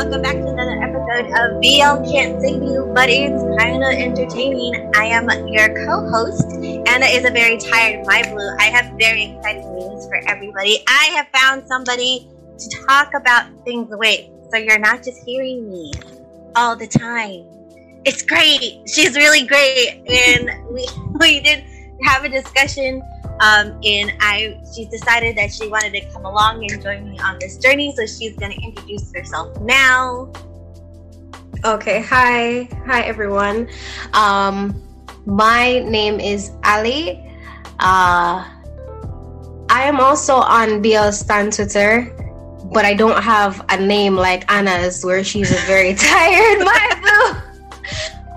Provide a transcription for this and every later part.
welcome back to another episode of BL Can't Save You, but it's kind of entertaining. I am your co-host. Anna is a very tired my blue. I have very exciting news for everybody. I have found somebody to talk about things away, so you're not just hearing me all the time. It's great. She's really great, and we we did have a discussion um, and I, she decided that she wanted to come along and join me on this journey. So she's going to introduce herself now. Okay. Hi. Hi, everyone. Um, my name is Ali. Uh, I am also on BL Stan Twitter, but I don't have a name like Anna's where she's a very tired my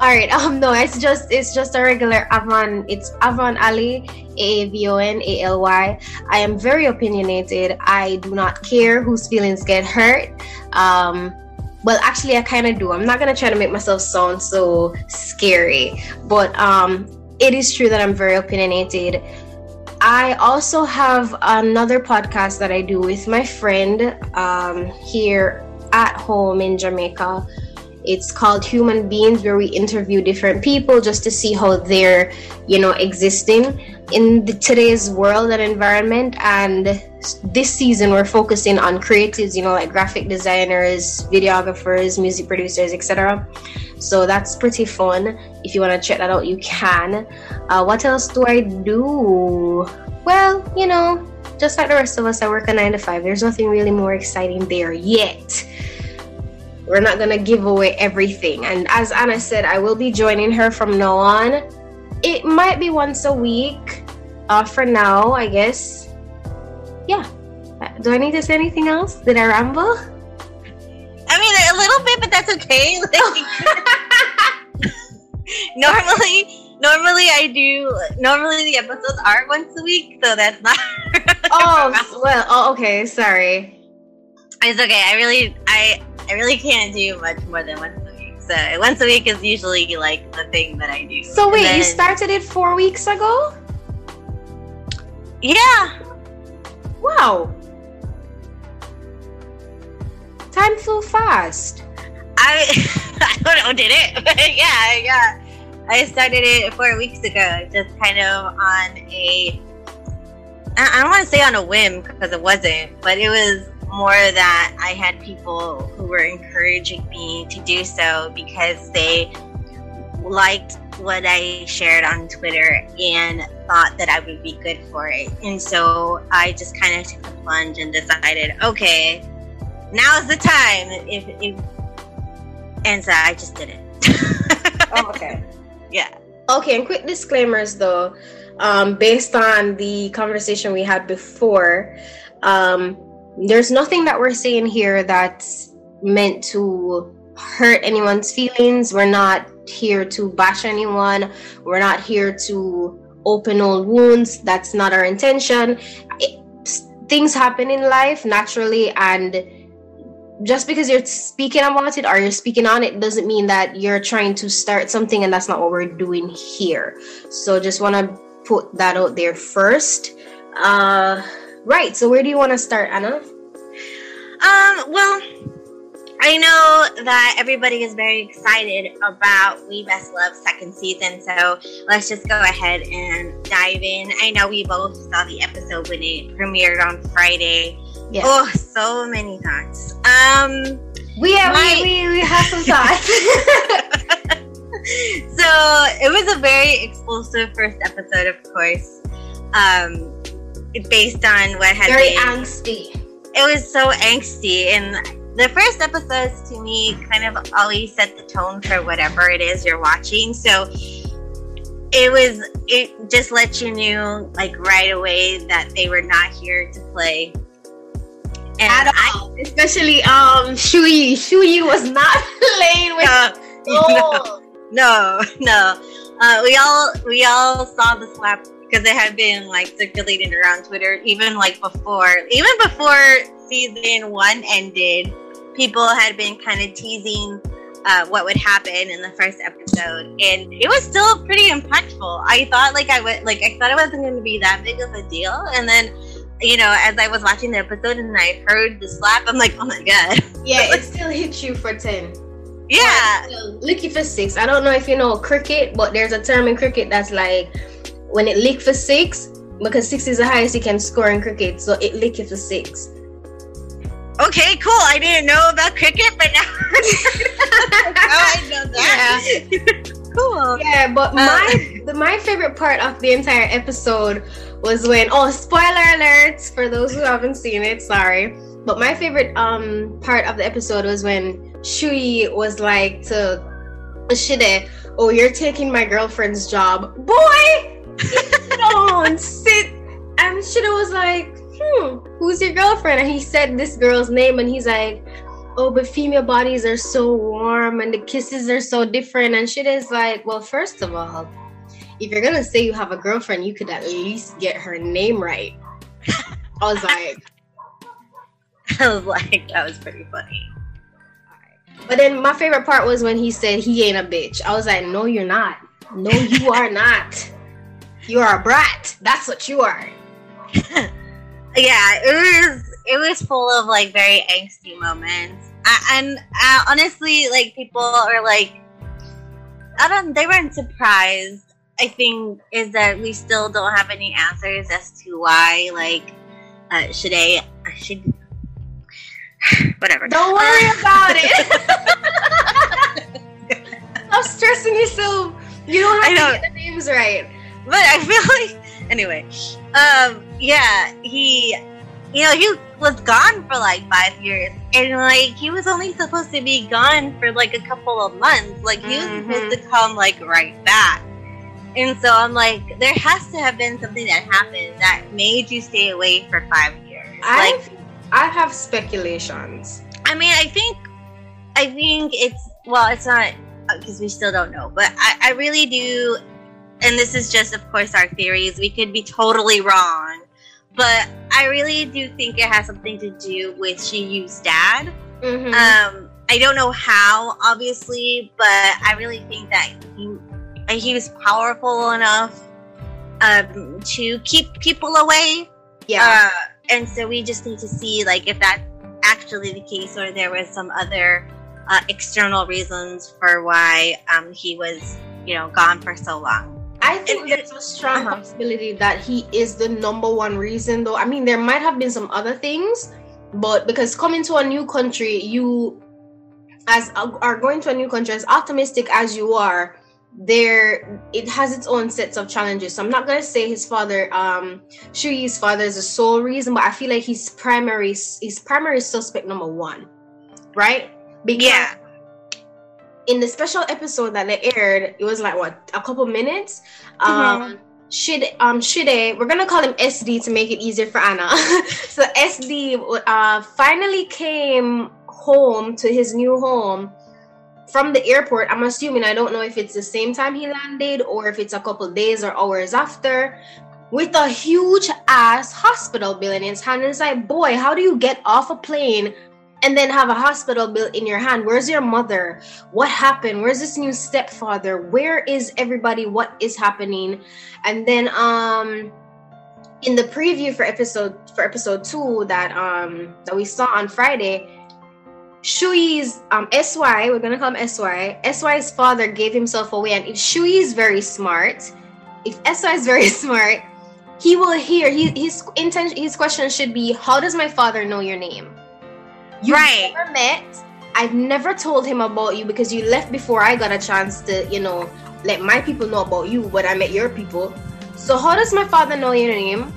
all right. Um. No. It's just. It's just a regular Avon. It's Avon Ali. A V O N A L Y. I am very opinionated. I do not care whose feelings get hurt. Um. Well, actually, I kind of do. I'm not gonna try to make myself sound so scary, but um, it is true that I'm very opinionated. I also have another podcast that I do with my friend um, here at home in Jamaica it's called Human Beings, where we interview different people just to see how they're, you know, existing in the, today's world and environment. And this season, we're focusing on creatives, you know, like graphic designers, videographers, music producers, etc. So that's pretty fun. If you want to check that out, you can. Uh, what else do I do? Well, you know, just like the rest of us, I work a nine to five. There's nothing really more exciting there yet we're not gonna give away everything. And as Anna said, I will be joining her from now on. It might be once a week. Uh, for now, I guess. Yeah. Do I need to say anything else? Did I ramble? I mean, a little bit, but that's okay. Like, normally, normally I do. Normally the episodes are once a week, so that's not. oh well. Oh, okay. Sorry. It's okay. I really, I I really can't do much more than once a week. So once a week is usually like the thing that I do. So wait, then, you started it four weeks ago? Yeah. Wow. Time flew fast. I I don't know, did it? yeah, yeah. I started it four weeks ago, just kind of on a. I don't want to say on a whim because it wasn't, but it was more that I had people who were encouraging me to do so because they liked what I shared on Twitter and thought that I would be good for it. And so I just kind of took the plunge and decided, okay, now's the time. If, if and so I just did it. oh, okay. Yeah. Okay, and quick disclaimers though, um, based on the conversation we had before. Um, there's nothing that we're saying here that's meant to hurt anyone's feelings. We're not here to bash anyone. We're not here to open old wounds. That's not our intention. It, things happen in life naturally, and just because you're speaking about it or you're speaking on it doesn't mean that you're trying to start something, and that's not what we're doing here. So, just want to put that out there first. Uh, Right. So where do you want to start, Anna? Um, well, I know that everybody is very excited about We Best Love second season, so let's just go ahead and dive in. I know we both saw the episode when it premiered on Friday. Yes. Oh, so many thoughts. Um, we have my, we, we, we have some thoughts. so it was a very explosive first episode, of course. Um, based on what had very been. angsty. It was so angsty, and the first episodes to me kind of always set the tone for whatever it is you're watching. So it was it just let you know like right away that they were not here to play. And At all. I, especially um Shuyi. Shuyi was not playing with no, no, no. Uh, we all we all saw the slap because it had been like circulating around Twitter even like before, even before season one ended. People had been kind of teasing uh, what would happen in the first episode, and it was still pretty impactful. I thought like I would like I thought it wasn't going to be that big of a deal, and then you know, as I was watching the episode and I heard the slap, I'm like, oh my god. Yeah, it still hits you for ten. Yeah. Lick you for six. I don't know if you know cricket, but there's a term in cricket that's like when it lick for six, because six is the highest you can score in cricket, so it lick you for six. Okay, cool. I didn't know about cricket, but now, I know that. Yeah. cool. Yeah, but uh, my the, my favorite part of the entire episode was when oh spoiler alerts for those who haven't seen it. Sorry, but my favorite um part of the episode was when Shui was like to Shide, "Oh, you're taking my girlfriend's job, boy. Don't sit." And Shide was like, "Hmm, who's your girlfriend?" And he said this girl's name, and he's like, "Oh, but female bodies are so warm, and the kisses are so different." And Shide is like, "Well, first of all." If you're gonna say you have a girlfriend, you could at least get her name right. I was like, I was like, that was pretty funny. But then my favorite part was when he said he ain't a bitch. I was like, no, you're not. No, you are not. You are a brat. That's what you are. yeah, it was it was full of like very angsty moments, I, and uh, honestly, like people are like, I don't. They weren't surprised. I think is that we still don't have any answers as to why like uh, should I should whatever. Don't worry uh, about it. Stop stressing yourself. You don't have to get the names right. But I feel like anyway. Um yeah, he you know, he was gone for like five years. And like he was only supposed to be gone for like a couple of months. Like he mm-hmm. was supposed to come like right back. And so I'm like, there has to have been something that happened that made you stay away for five years. I like I have speculations. I mean, I think, I think it's well, it's not because we still don't know, but I, I really do, and this is just, of course, our theories. We could be totally wrong, but I really do think it has something to do with Shiyu's dad. Mm-hmm. Um, I don't know how, obviously, but I really think that he he was powerful enough um, to keep people away. Yeah. Uh, and so we just need to see like if that's actually the case or there was some other uh, external reasons for why um, he was you know gone for so long I think there's a strong uh-huh. possibility that he is the number one reason, though. I mean, there might have been some other things, but because coming to a new country, you, as are going to a new country, as optimistic as you are, there it has its own sets of challenges. So I'm not gonna say his father, um, Shui's father is the sole reason, but I feel like he's primary, his primary suspect number one, right? Because yeah. In the special episode that they aired, it was like what a couple minutes. Mm-hmm. Um, Shide, um, Shide, we're gonna call him SD to make it easier for Anna. so SD uh, finally came home to his new home from the airport, I'm assuming I don't know if it's the same time he landed or if it's a couple days or hours after, with a huge ass hospital bill in his hand. And it's like, boy, how do you get off a plane and then have a hospital bill in your hand? Where's your mother? What happened? Where's this new stepfather? Where is everybody? What is happening? And then um in the preview for episode for episode two that um that we saw on Friday, Shui's um SY, we're gonna call him SY. SY's father gave himself away, and if Shui is very smart, if SY is very smart, he will hear he, his intention his question should be, How does my father know your name? You right. never met. I've never told him about you because you left before I got a chance to, you know, let my people know about you but I met your people. So how does my father know your name?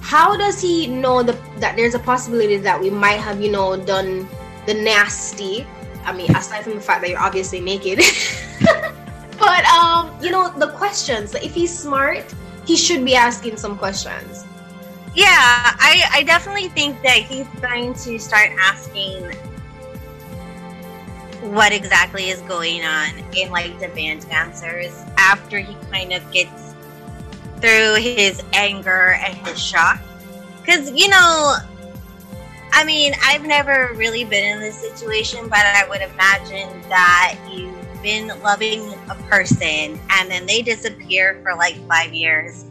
How does he know the, that there's a possibility that we might have, you know, done the nasty. I mean, aside from the fact that you're obviously naked. but um, you know, the questions. If he's smart, he should be asking some questions. Yeah, I, I definitely think that he's going to start asking what exactly is going on in like the band answers after he kind of gets through his anger and his shock. Because, you know, I mean, I've never really been in this situation, but I would imagine that you've been loving a person and then they disappear for like five years.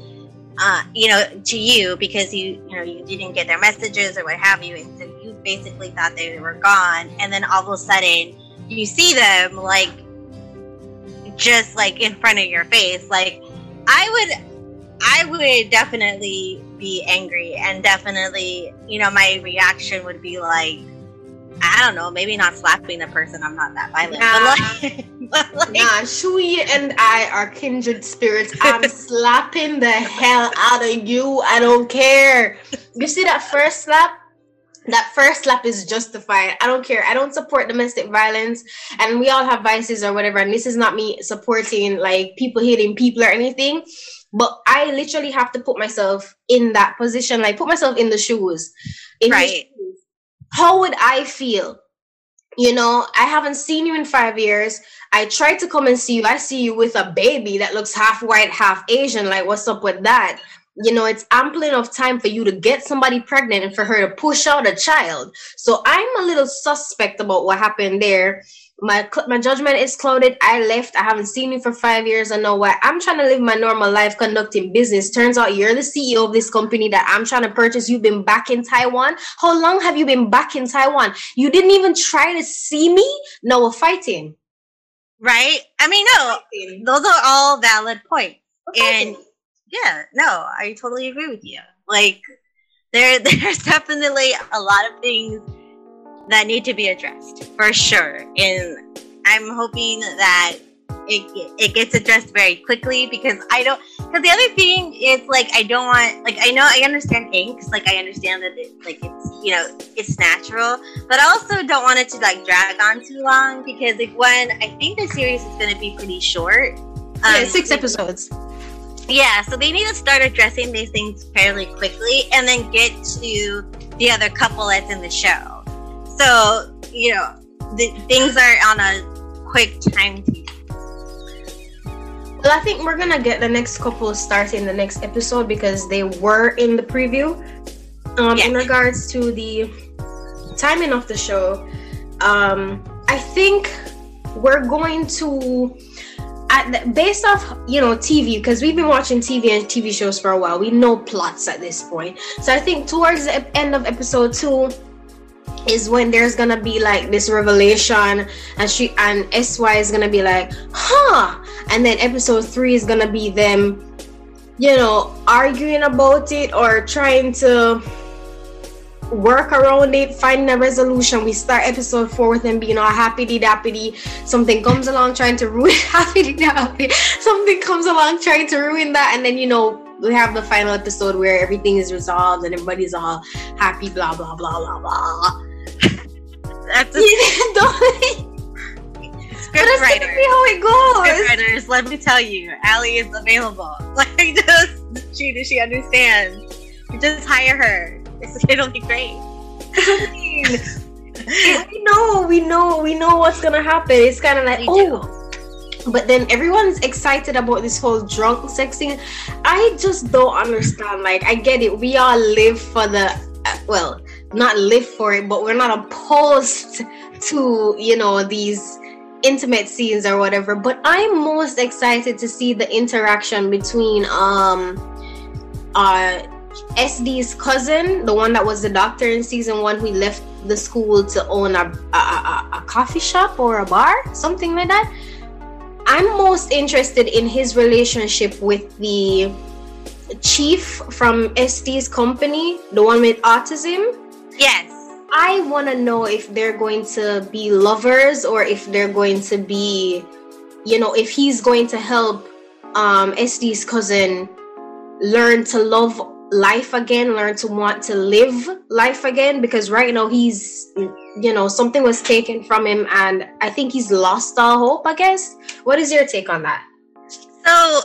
Uh, you know, to you because you, you know, you didn't get their messages or what have you, and so you basically thought they were gone, and then all of a sudden you see them like just like in front of your face. Like I would, I would definitely be angry, and definitely, you know, my reaction would be like I don't know, maybe not slapping the person. I'm not that violent. Nah, but like, but like, nah Shui and I are kindred spirits. I'm slapping the hell out of you. I don't care. You see that first slap? That first slap is justified. I don't care. I don't support domestic violence, and we all have vices or whatever. And this is not me supporting like people hitting people or anything but I literally have to put myself in that position, like put myself in the shoes. In right how would I feel? You know, I haven't seen you in five years. I tried to come and see you. I see you with a baby that looks half white, half Asian. Like, what's up with that? You know, it's ample enough time for you to get somebody pregnant and for her to push out a child. So I'm a little suspect about what happened there my my judgment is clouded. I left. I haven't seen you for five years. I know why. I'm trying to live my normal life, conducting business. Turns out you're the CEO of this company that I'm trying to purchase. You've been back in Taiwan. How long have you been back in Taiwan? You didn't even try to see me. No, we're fighting. Right? I mean, no, those are all valid points. And yeah, no, I totally agree with you. Like, there, there's definitely a lot of things that need to be addressed for sure. And I'm hoping that it, it gets addressed very quickly because I don't. Because the other thing is like I don't want like I know I understand inks like I understand that it like it's you know it's natural, but I also don't want it to like drag on too long because like when I think the series is going to be pretty short. Um, yeah, six episodes. Yeah, so they need to start addressing these things fairly quickly and then get to the other couple that's in the show. So, you know, the, things are on a quick time Well, I think we're gonna get the next couple started in the next episode because they were in the preview. Um, yes. In regards to the timing of the show, um, I think we're going to the, based off you know TV because we've been watching TV and TV shows for a while. We know plots at this point, so I think towards the end of episode two, is when there's gonna be like this revelation and she and sy is gonna be like huh. And then episode three is gonna be them you know arguing about it or trying to work around it finding a resolution. We start episode four with them being all happy dappy something comes along trying to ruin happy something comes along trying to ruin that and then you know we have the final episode where everything is resolved and everybody's all happy blah blah blah blah blah that's a script writer. how it goes. Script writers, let me tell you, Allie is available. Like, just she does she understand? Just hire her. it'll be great. we know, we know, we know what's gonna happen. It's kind of like, we oh. Do. But then everyone's excited about this whole drunk sex thing. I just don't understand. Like, I get it. We all live for the, uh, well, not live for it, but we're not opposed to, you know, these intimate scenes or whatever. But I'm most excited to see the interaction between um uh SD's cousin, the one that was the doctor in season one who left the school to own a, a, a, a coffee shop or a bar, something like that. I'm most interested in his relationship with the chief from SD's company, the one with autism Yes. I want to know if they're going to be lovers or if they're going to be, you know, if he's going to help um, SD's cousin learn to love life again, learn to want to live life again. Because right now he's, you know, something was taken from him and I think he's lost all hope, I guess. What is your take on that? So,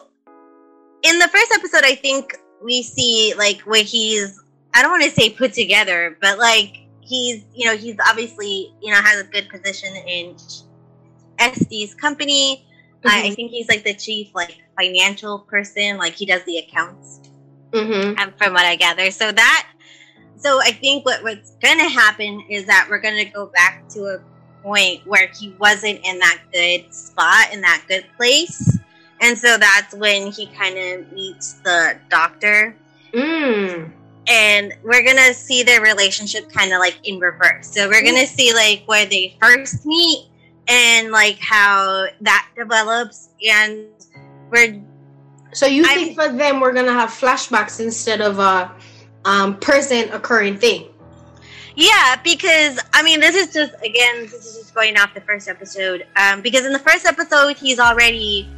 in the first episode, I think we see like where he's I don't want to say put together, but like he's, you know, he's obviously, you know, has a good position in SD's company. Mm-hmm. I, I, think he's like the chief, like financial person. Like he does the accounts, mm-hmm. Um, from what I gather. So that, so I think what, what's going to happen is that we're going to go back to a point where he wasn't in that good spot, in that good place. and so that's when he kind of meets the doctor. Mm. And we're gonna see their relationship kind of like in reverse. So we're gonna see like where they first meet and like how that develops, and we're So you I- think for them we're gonna have flashbacks instead of a um, present occurring thing? Yeah, because I mean, this is just again, this is just going off the first episode. Um, because in the first episode, he's already,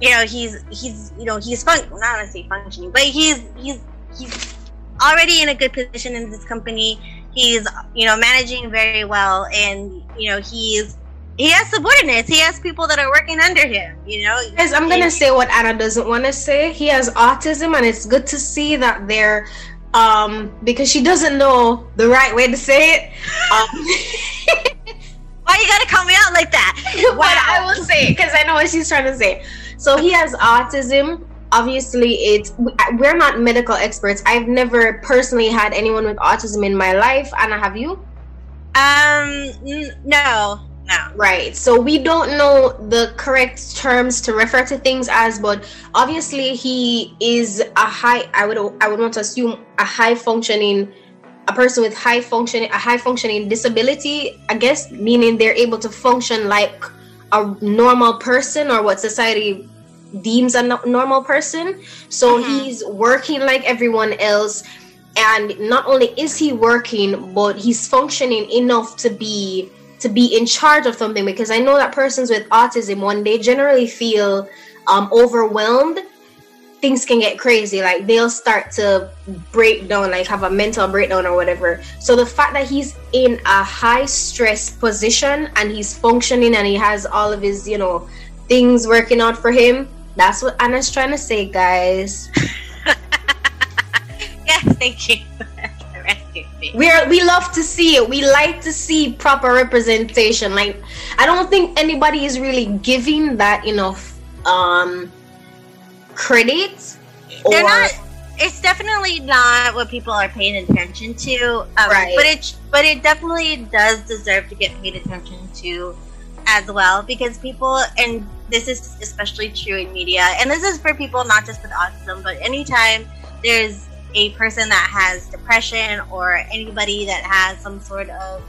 you know, he's he's you know he's fun. Not gonna say functioning, but he's he's he's already in a good position in this company. He's you know managing very well, and you know he's he has subordinates. He has people that are working under him. You know, Guys, I'm gonna say what Anna doesn't want to say. He has autism, and it's good to see that they're um because she doesn't know the right way to say it. Um, Why you gotta call me out like that? but I will say it because I know what she's trying to say. So he has autism. Obviously, it's we're not medical experts. I've never personally had anyone with autism in my life. Anna, have you? Um, no, no. Right. So we don't know the correct terms to refer to things as, but obviously he is a high. I would I would want to assume a high functioning, a person with high functioning a high functioning disability. I guess meaning they're able to function like a normal person or what society deems a no- normal person. So Mhm. he's working like everyone else. And not only is he working, but he's functioning enough to be to be in charge of something because I know that persons with autism when they generally feel um, overwhelmed, things can get crazy. Like they'll start to break down, like have a mental breakdown or whatever. So the fact that he's in a high stress position and he's functioning and he has all of his, you know, things working out for him, that's what Anna's trying to say, guys. Yes, thank you. We are we love to see it we like to see proper representation like i don't think anybody is really giving that enough um credit They're not. It's definitely not what people are paying attention to. Um, Right. But it, but it definitely does deserve to get paid attention to, as well, because people, and this is especially true in media, and this is for people not just with autism, but anytime there's a person that has depression or anybody that has some sort of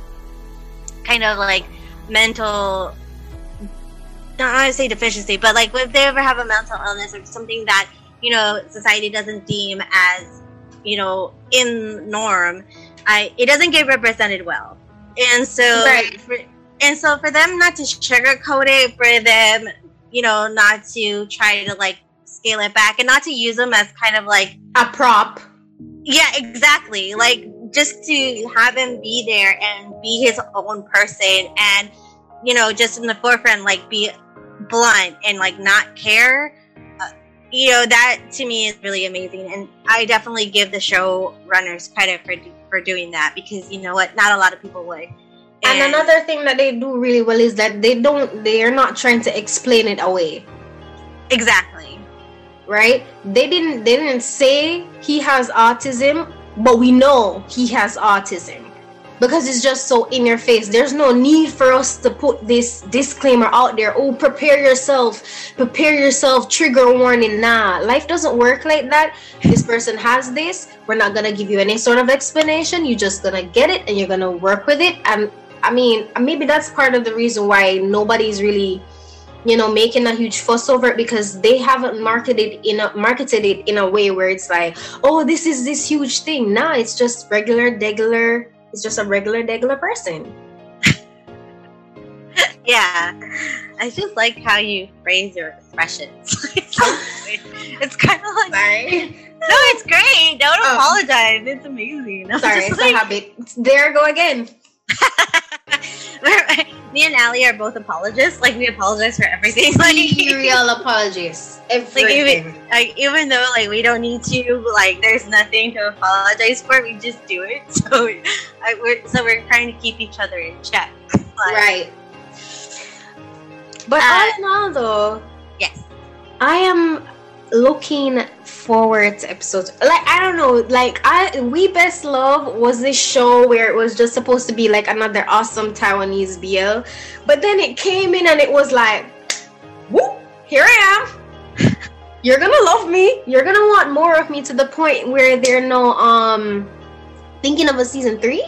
kind of like mental not want to say deficiency, but like if they ever have a mental illness or something that you know society doesn't deem as you know in norm, I it doesn't get represented well, and so Right. for, and so for them not to sugarcoat it, for them you know not to try to like scale it back and not to use them as kind of like a prop yeah, exactly. Like just to have him be there and be his own person and you know, just in the forefront like be blunt and like not care. Uh, you know, that to me is really amazing and I definitely give the show runners credit for for doing that because you know what, not a lot of people would. And another thing that they do really well is that they don't they are not trying to explain it away. Exactly. right? They didn't they didn't say he has autism but we know he has autism. Because it's just so in your face. There's no need for us to put this disclaimer out there. Oh prepare yourself. Prepare yourself. Trigger warning. Nah life doesn't work like that. This person has this. We're not gonna give you any sort of explanation. You're just gonna get it and you're gonna work with it. And i mean maybe that's part of the reason why nobody's really you know making a huge fuss over it because they haven't marketed in a marketed it in a way where it's like oh this is this huge thing nah it's just regular regular it's just a regular regular person Yeah. I just like how you phrase your expressions. it's kind of like sorry No, it's great. Don't Oh. apologize. It's amazing. Sorry it's like- a habit there I go again Me and Ali are both apologists. Like we apologize for everything. Like, serial apologies like even like even though like we don't need to, like there's nothing to apologize for. We just do it. So I, we're so we're trying to keep each other in check. Like, right but Uh, all in all though Yes. I am looking forward to episodes. Like I don't know, like I We Best Love was this show where it was just supposed to be like another awesome Taiwanese BL, but then it came in and it was like, whoop, here I am. You're gonna love me. You're gonna want more of me to the point where they're no um thinking of a season three.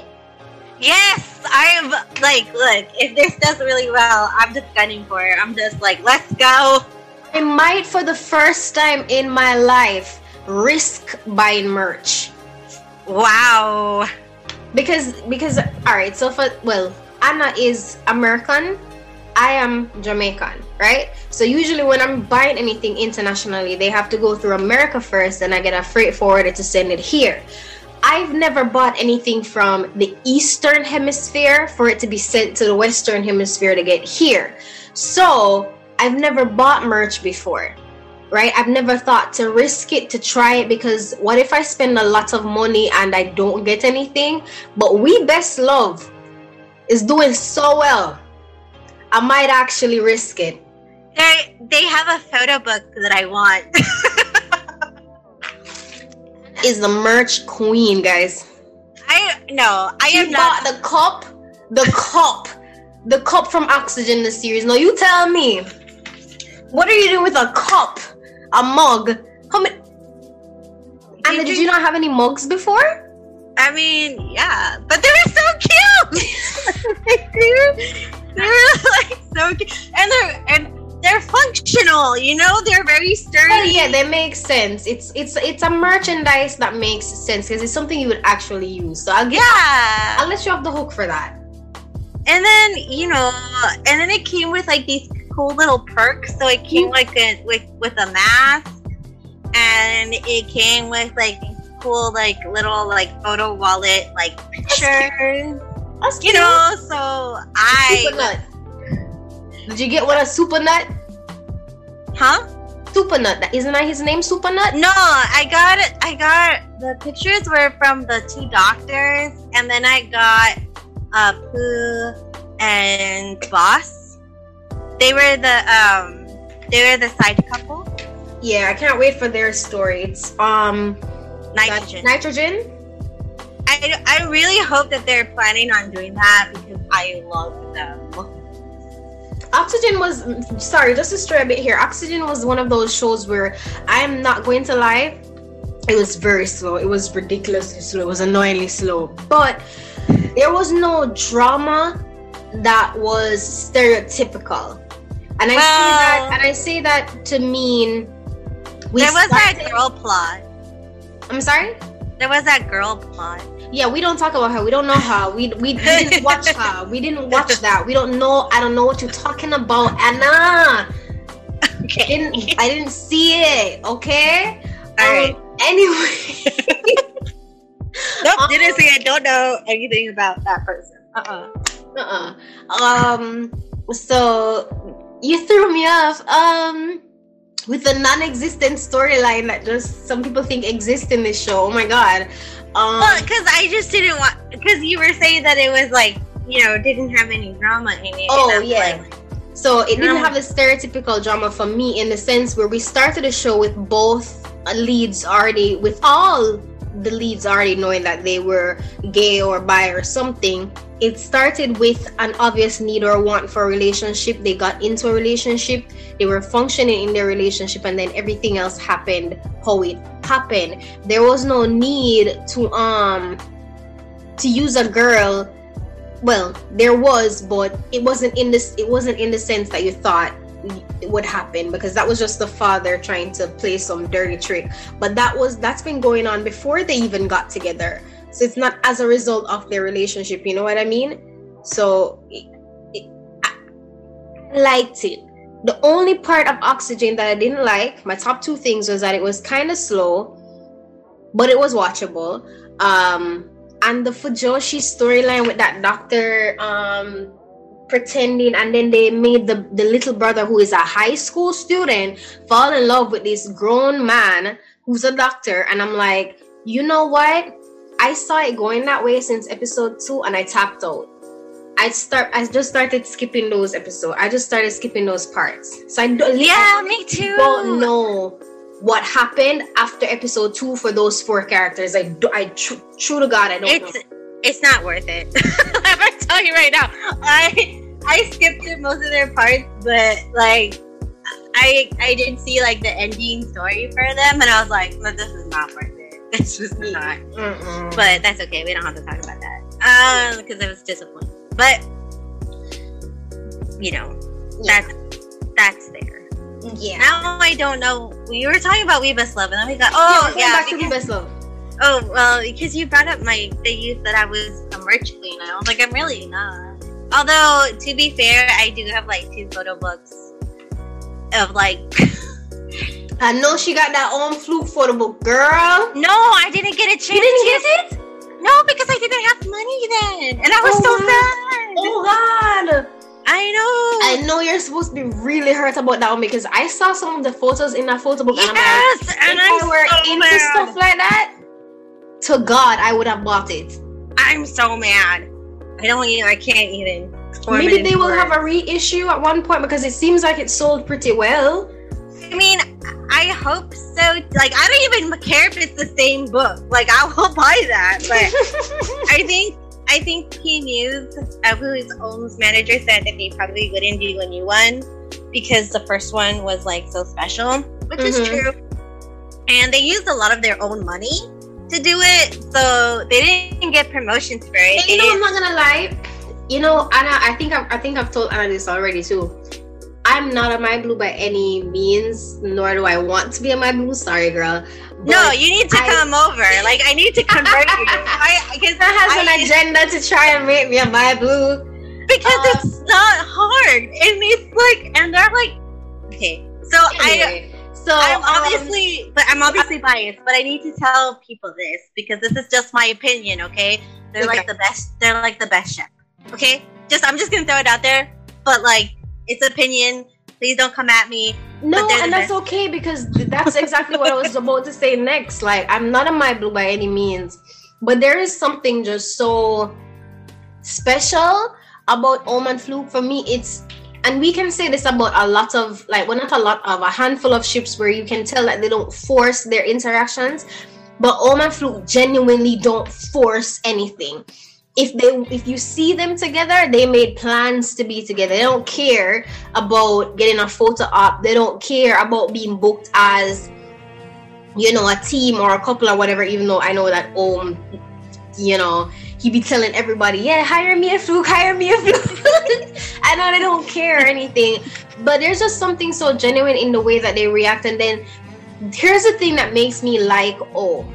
Yes, I'm like, look, if this does really well, I'm just gunning for it. I'm just like, let's go. I might, for the first time in my life, risk buying merch. Wow. Because because all right, so for well, Anna is American. I am Jamaican, right? So usually when I'm buying anything internationally, they have to go through America first, and I get a freight forwarder to send it here. I've never bought anything from the Eastern Hemisphere for it to be sent to the Western Hemisphere to get here. So I've never bought merch before, right? I've never thought to risk it to try it because what if I spend a lot of money and I don't get anything? But We Best Love is doing so well. I might actually risk it. They they have a photo book that I want. is the merch queen, guys. I no, I she am bought not the cup, the cup, the cup from Oxygen the series. No, you tell me. What are you doing with a cup, a mug? How many? And did you not have any mugs before? I mean, yeah, but they were so cute. they were, they were like so cute, and they're and they're functional. You know, they're very sturdy. Well, yeah, they make sense. It's it's it's a merchandise that makes sense because it's something you would actually use. So I'll get, yeah, I'll let you off the hook for that. And then you know, and then it came with like these cool little perks. So it came like a, with with a mask, and it came with like cool like little like photo wallet like pictures. That's You know, so I. Did you get one a super nut? huh? Super nut. Isn't that his name? Super nut. No, I got it. I got the pictures were from the two doctors, and then I got uh Pooh and Boss. They were the um they were the side couple. Yeah, I can't wait for their story. It's um Nitrogen. nitrogen. I, I really hope that they're planning on doing that because I love them. Oxygen was sorry, just to stray a bit here. Oxygen was one of those shows where I am not going to lie. It was very slow. It was ridiculously slow. It was annoyingly slow. But there was no drama that was stereotypical. And I say that and I say that to mean we there was that girl plot. I'm sorry? There was that girl plot. Yeah, we don't talk about her. We don't know her. We, we, we didn't watch her. We didn't watch that. We don't know. I don't know what you're talking about, Anna. I didn't. I didn't see it. Okay. All right. Um, anyway. Nope, Um, didn't see it. Don't know anything about that person. Uh uh uh-uh. Um. So you threw me off. Um. With the non-existent storyline that just some people think exists in this show. Oh my god. Um. Well, because I just didn't want. Because you were saying that it was like you know didn't have any drama in it. Oh, yeah. like, So it didn't have the stereotypical drama for me in the sense where we started a show with both leads already, with all the leads already knowing that they were gay or bi or something. It started with an obvious need or want for a relationship. They got into a relationship, they were functioning in their relationship, and then everything else happened how it happened. There was no need to um to use a girl well there was but it wasn't in this it wasn't in the sense that you thought would happen because that was just the father trying to play some dirty trick. But that was that's been going on before they even got together. So it's not as a result of their relationship you know what i mean? So it, it, I liked it. The only part of oxygen that i didn't like my top two things was that it was kind of slow but it was watchable. Um and the Fujoshi storyline with that doctor um pretending and then they made the the little brother who is a high school student fall in love with this grown man who's a doctor and I'm like you know what I saw it going that way since episode 2 and I tapped out I start I just started skipping those episodes I just started skipping those parts so I don't yeah, me too. don't know what happened after episode two for those four characters. I, do, I tr- true to God, I don't It's know. it's not worth it. Tell you right now. I I skipped through most of their parts, but like I I did see like the ending story for them, and I was like, "But this is not worth it. This was not." Mm-mm. But that's okay. We don't have to talk about that. Um, because it was disappointing. But you know, yeah. that's that's there. yeah. Now I don't know. We were talking about We Best Love, and then we got oh yeah, yeah. back to best love. Oh well, because you brought up my the youth that I was a merch queen. I was like, I'm really not. Although to be fair, I do have like two photo books of like. I know she got that Ohm Fluke photo book, girl. no, I didn't get a chance. You didn't get it? No, because I didn't have money then, and I was Oh, so sad. Oh God. I know. I know you're supposed to be really hurt about that one because I saw some of the photos in that photo book and I'm like, yes, and if I'm I were so into mad. stuff like that, to God, I would have bought it. I'm so mad. I don't even. I can't even. Maybe they will have a reissue at one point because it seems like it sold pretty well. I mean, I hope so. Like, I don't even care if it's the same book. Like, I will buy that. But I think I think P News, uh, Ohm's manager, said that they probably wouldn't do a new one because the first one was like so special, which is Mhm. true. And they used a lot of their own money to do it, so they didn't get promotions for it. And you know, I'm not gonna lie. You know, Anna, I think I've, I think I've told Anna this already too. I'm not a my blue by any means, nor do I want to be a my blue. Sorry, girl. no, you need to I- come over. Like, I need to convert you. I because that has an agenda to try and make me a my blue. because Uh, it's not hard and it's like and they're like okay so i Anyway, so i'm um, obviously but i'm obviously biased but i need to tell people this because this is just my opinion okay? They're like the best they're like the best chef okay? Just i'm just gonna throw it out there but like it's opinion. Please don't come at me No, But and the that's okay because that's exactly what I was about to say next. Like, I'm not a my blue by any means, but there is something just so special about Ohm and Fluke. For me, it's and we can say this about a lot of like, well, not a lot of a handful of ships where you can tell that they don't force their interactions, but Ohm and Fluke genuinely don't force anything. If they if you see them together, they made plans to be together. They don't care about getting a photo op. They don't care about being booked as, you know, a team or a couple or whatever. Even though I know that um, you know, be telling everybody, yeah, hire me a fluke, hire me a fluke. I know they don't care or anything, but there's just something so genuine in the way that they react. And then here's the thing that makes me like oh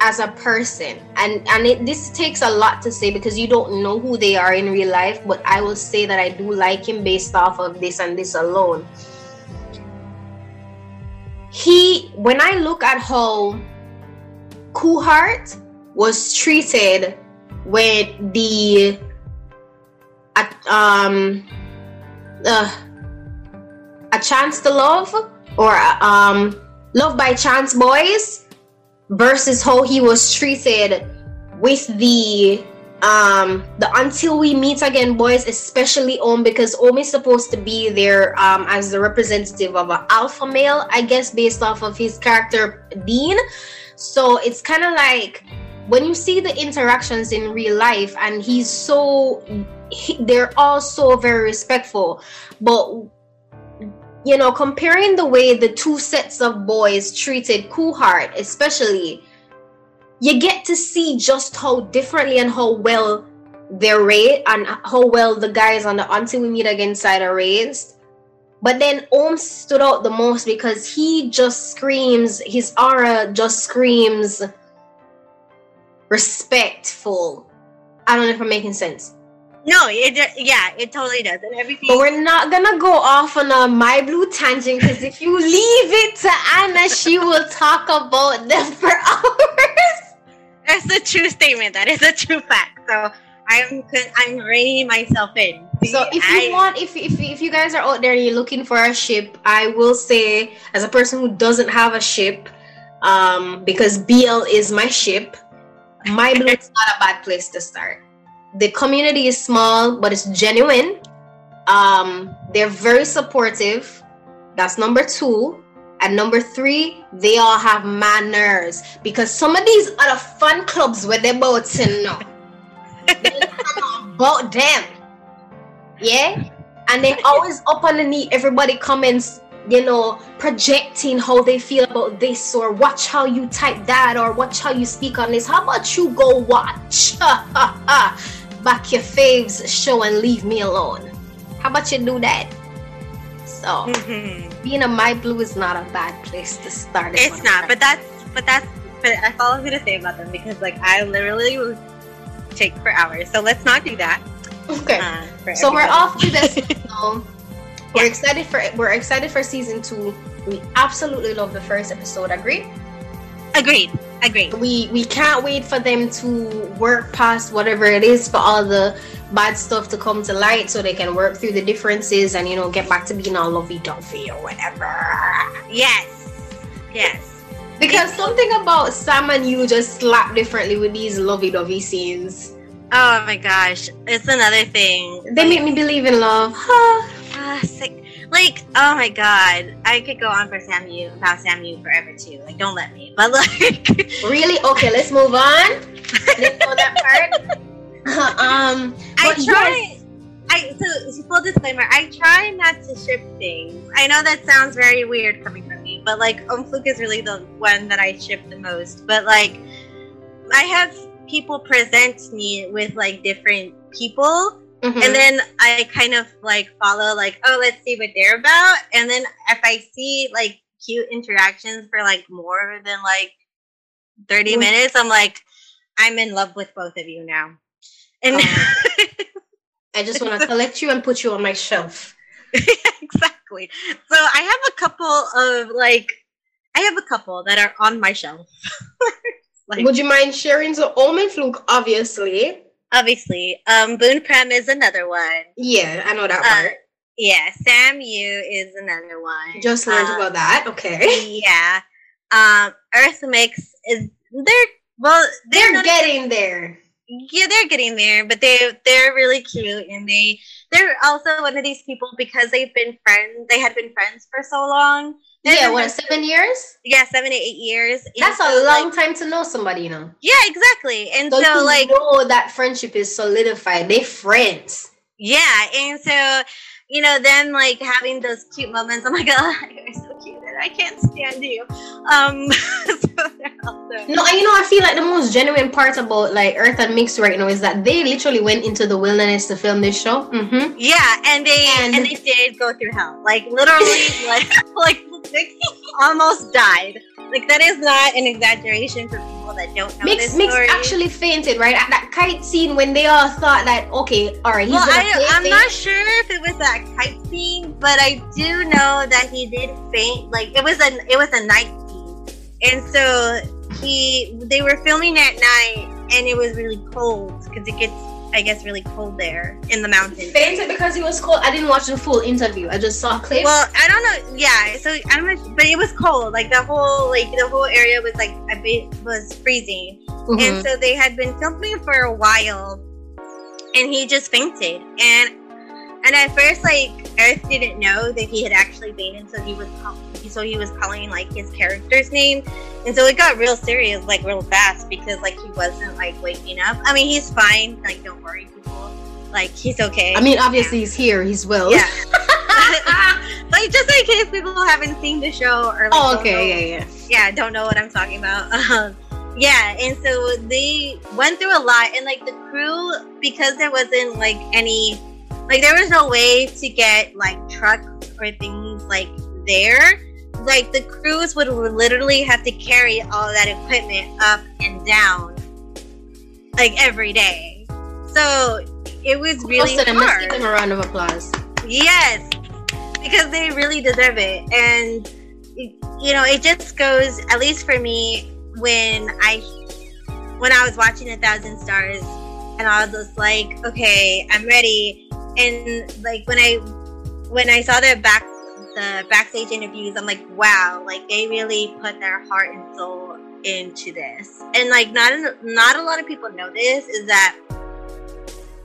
as a person and and it, this takes a lot to say because you don't know who they are in real life but i will say that i do like him based off of this and this alone he when i look at how Kuhart was treated with the um uh, a chance to love or um love by chance boys versus how he was treated with the um the until we meet again boys especially Ohm because Ohm is supposed to be there um as the representative of an alpha male i guess based off of his character dean. So it's kind of like when you see the interactions in real life and he's so he, they're all so very respectful but you know comparing the way the two sets of boys treated Kuhart especially you get to see just how differently and how well they're raised and how well the guys on the until we meet again side are raised. But then Ohm stood out the most because he just screams his aura just screams respectful. I don't know if i'm making sense. No it yeah it totally does. And everything but we're not gonna go off on a my blue tangent because if you leave it to Anna, she will talk about them for hours. that's a true statement. That is a true fact. So i'm i'm reining myself in. So if you I- want, if, if if you guys are out there and you're looking for a ship, I will say, as a person who doesn't have a ship, um, because BL is my ship, my blue is not a bad place to start. The community is small, but it's genuine. Um, they're very supportive. That's number two. And number three, they all have manners because some of these other fun clubs where they're about to know. About them. Yeah? And they always up underneath everybody comments you know, projecting how they feel about this, or watch how you type that, or watch how you speak on this. How about you go watch back your faves show and leave me alone? How about you do that? So mm-hmm. being a my blue is not a bad place to start. It's not, but that's but that's but that's all I'm gonna say about them because like I literally will take for hours. So let's not do that. Okay. Uh, so we're off to this. we're excited for we're excited for season two. We absolutely love the first episode. Agree? Agreed. Agreed. We we can't wait for them to work past whatever it is for all the bad stuff to come to light so they can work through the differences and you know get back to being all lovey dovey or whatever. Yes. Yes. Because something about Sam and you just slap differently with these lovey dovey scenes. Oh my gosh. It's another thing. They make me believe in love. Uh, like, oh my god. I could go on for Samu about Samu forever too. Like don't let me. But like Really? Okay, let's move on. Let's go that part. um, I try. I so full disclaimer. I try not to ship things. I know that sounds very weird coming from me, but like Ohm Fluke is really the one that I ship the most. But like, I have people present me with like different people. Mm-hmm. And then I kind of like follow, like, oh, let's see what they're about. And then if I see like cute interactions for like more than like 30 mm-hmm. minutes, I'm like, I'm in love with both of you now. And um, I just want to collect you and put you on my shelf. exactly. So I have a couple of like I have a couple that are on my shelf. like, Would you mind sharing? So Ohm and Fluke, obviously. Obviously. Um Boun Prem is another one. Yeah, I know that uh, part. Yeah, Sam Yu is another one. Just learned um, about that. Okay. Yeah. Um Earth Mix is they're well they're, they're getting there yeah, they're getting there, but they they're really cute and they they're also one of these people because they've been friends. They had been friends for so long. Yeah, what seven years? Yeah, seven to eight years. That's a long like, time to know somebody, you know. Yeah, exactly. And so, so like, know that friendship is solidified. They friends. Yeah, and so you know, then like having those cute moments. I'm like, oh, you're so cute, and I can't stand you. Um, so no, and you know, I feel like the most genuine part about like Earth and Mix right now is that they literally went into the wilderness to film this show. Mm-hmm. Yeah, and they and, and they did go through hell, like literally, like like almost died. Like that is not an exaggeration for people that don't know Mix, this Mix actually fainted right at that kite scene when they all thought that okay, all right. well, I, I'm not sure if it was that kite scene, but I do know that he did faint. Like it was a it was a night scene, and so he they were filming at night, and it was really cold because it gets I guess, really cold there in the mountains. Fainted because it was cold. I didn't watch the full interview. I just saw clips. Well, I don't know. Yeah, so I don't know, but it was cold. Like the whole, like the whole area was like a bit was freezing, mm-hmm. and so they had been filming for a while, and he just fainted. And and at first, like Earth didn't know that he had actually fainted, so he was so he was calling like his character's name, and so it got real serious like real fast because like he wasn't like waking up. I mean, he's fine. Like, don't worry, people. Like, he's okay. I mean, obviously yeah. he's here. He's well. Yeah. like just in case people haven't seen the show or like, oh, okay, yeah, yeah, yeah, don't know what I'm talking about. Um, yeah, and so they went through a lot, and like the crew because there wasn't like any like there was no way to get like trucks or things like there. Like the crews would literally have to carry all that equipment up and down like every day. So it was really hard. Let's give them a round of applause. Yes because they really deserve it. And you know it just goes at least for me when i when i was watching a thousand stars and i was just like okay i'm ready and like when i when i saw their back the backstage interviews, I'm like, wow, like they really put their heart and soul into this. And like not not a lot of people know this is that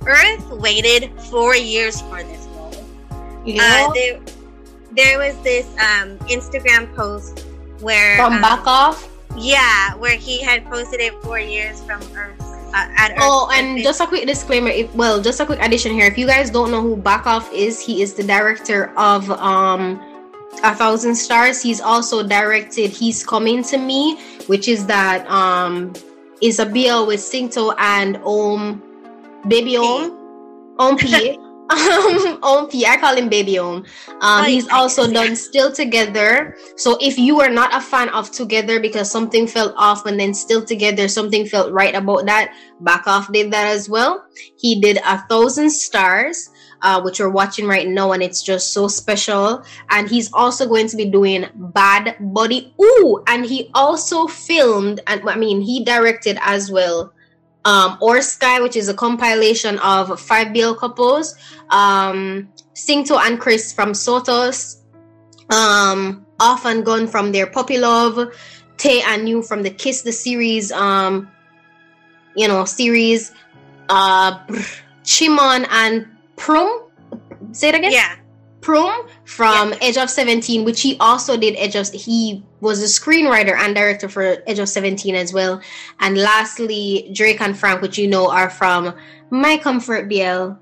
Earth waited four years for this role. Yeah. Uh, there, there was this um, Instagram post where from um. Yeah, where he had posted it four years from Earth. Uh, oh, and just a quick disclaimer. If, well, just a quick addition here. If you guys don't know who Backaof is, he is the director of um A Thousand Stars. He's also directed He's Coming to Me, which is that um is a BL with Singto and Om Baby Om Om P. um Om P. I call him Baby Om. Um, he's also done Still Together. So if you are not a fan of Together because something felt off and then Still Together, something felt right about that, Backaof did that as well. He did A Thousand Stars. Uh, which we're watching right now, and it's just so special. And he's also going to be doing Bad Buddy. Ooh, and he also filmed, and I mean, he directed as well um, Our Skyy, which is a compilation of five BL couples, um, Singto and Krist from SOTUS, um, Off and Gun from their Puppy Love, Tay and New from the Kiss the series, um, you know, series, uh, Chimon and Pluem. Say it again. Yeah. Pluem from yeah. Edge of 17, which he also did Edge of he was a screenwriter and director for Edge of 17 as well. And lastly, Drake and Frank, which you know are from My Comfort BL,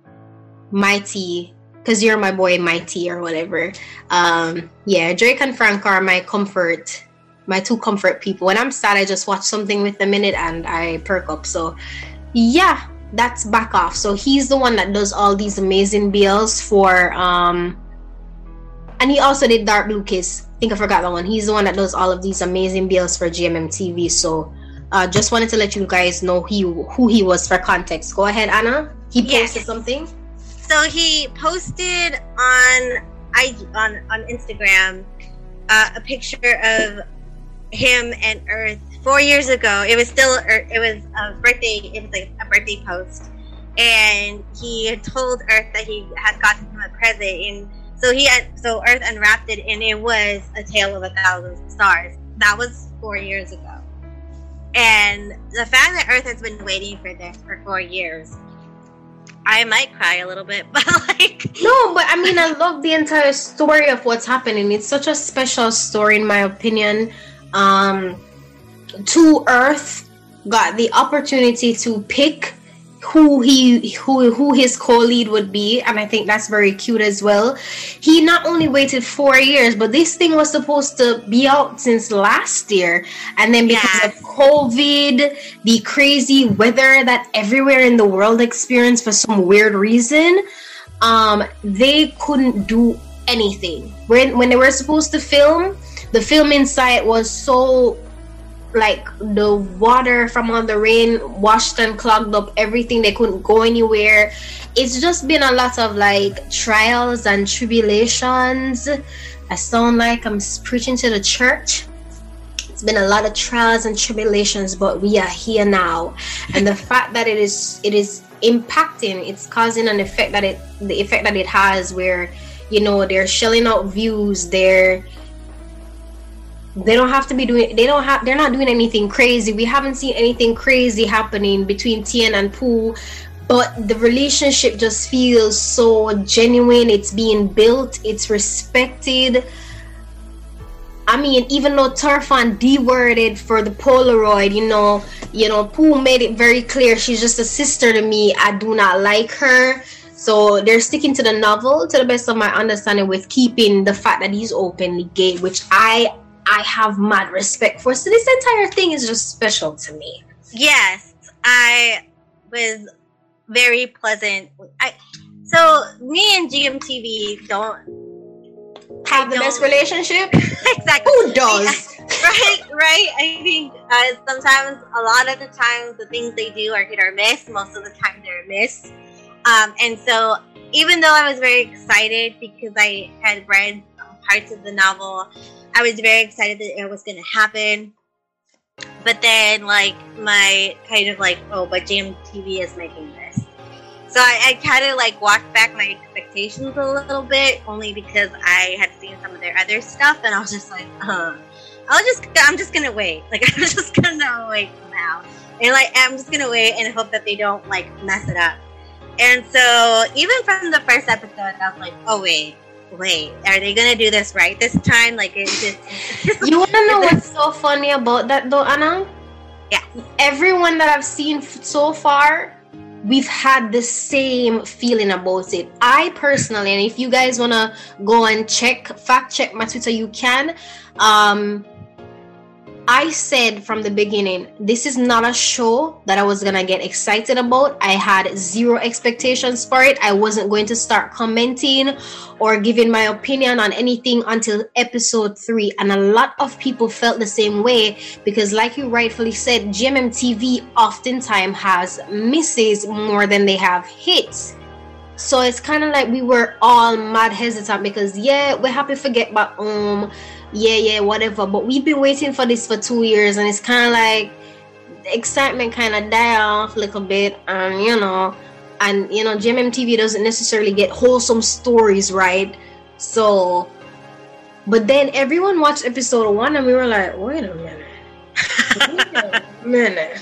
Mighty, because you're my boy Mighty or whatever. Um, yeah, Drake and Frank are my comfort, my two comfort people. When I'm sad, I just watch something with a minute and I perk up. So yeah, that's Backaof. So he's the one that does all these amazing BLs for um and he also did Dark Blue Kiss. I think I forgot that one. He's the one that does all of these amazing bills for GMM TV. So uh, just wanted to let you guys know he who he was for context. Go ahead, Anna. He posted yes. something. So he posted on I on on Instagram uh, a picture of him and Earth four years ago. It was still it was a birthday. It was like a birthday post, and he had told Earth that he had gotten him a present and so he had so Earth unwrapped it, and it was a tale of a thousand stars. That was four years ago, and the fact that Earth has been waiting for this for four years, I might cry a little bit, but like no, but I mean, I love the entire story of what's happening. It's such a special story, in my opinion. Um, to Earth got the opportunity to pick who he who who his co-lead would be and i think that's very cute as well. He not only waited four years but this thing was supposed to be out since last year. And then because yes. of covid the crazy weather that everywhere in the world experienced for some weird reason um they couldn't do anything. When when they were supposed to film the filming site was so like the water from all the rain washed and clogged up everything. They couldn't go anywhere. It's just been a lot of like trials and tribulations. I sound like i'm preaching to the church. It's been a lot of trials and tribulations but we are here now. And the fact that it is it is impacting it's causing an effect that it the effect that it has where you know they're shelling out views they're they don't have to be doing they don't have they're not doing anything crazy we haven't seen anything crazy happening between tien and pooh but the relationship just feels so genuine it's being built it's respected I mean, even though Turfan de-worded for the Polaroid, you know, you know, Pooh made it very clear she's just a sister to me. I do not like her. So they're sticking to the novel to the best of my understanding with keeping the fact that he's openly gay, which I I have mad respect for. So this entire thing is just special to me. Yes, I was very pleasant. I so me and GMTV don't have the best relationship. exactly. Who does? right, right. I think uh, sometimes, a lot of the times, the things they do are hit or miss. Most of the time, they're a miss. Um, and so, even though I was very excited because I had read parts of the novel I was very excited that it was going to happen. But then, like, my kind of like, oh, but GMTV is making this. So I, I kind of like walked back my expectations a little bit, only because I had seen some of their other stuff, and I was just like, uh, I'll just, I'm just gonna wait. Like, I'm just gonna wait now, and like, I'm just gonna wait and hope that they don't like mess it up. And so, even from the first episode, I was like, oh wait, wait, are they gonna do this right this time? Like, it's just. you wanna know what's so funny about that though, Anna? Yeah. Everyone that I've seen so far, we've had the same feeling about it. I personally, and if you guys wanna go and check, fact check my Twitter, you can. Um, I said from the beginning, this is not a show that I was gonna get excited about. I had zero expectations for it. I wasn't going to start commenting or giving my opinion on anything until episode three. And a lot of people felt the same way because, like you rightfully said, GMMTV oftentimes has misses more than they have hits. So it's kind of like we were all mad hesitant because, yeah, we're happy to get back home yeah, yeah, whatever. But we've been waiting for this for two years, and it's kind of like the excitement kind of die off a little bit, and you know, and you know, GMMTV doesn't necessarily get wholesome stories, right? So, but then everyone watched episode one, and we were like, wait a minute, wait a minute.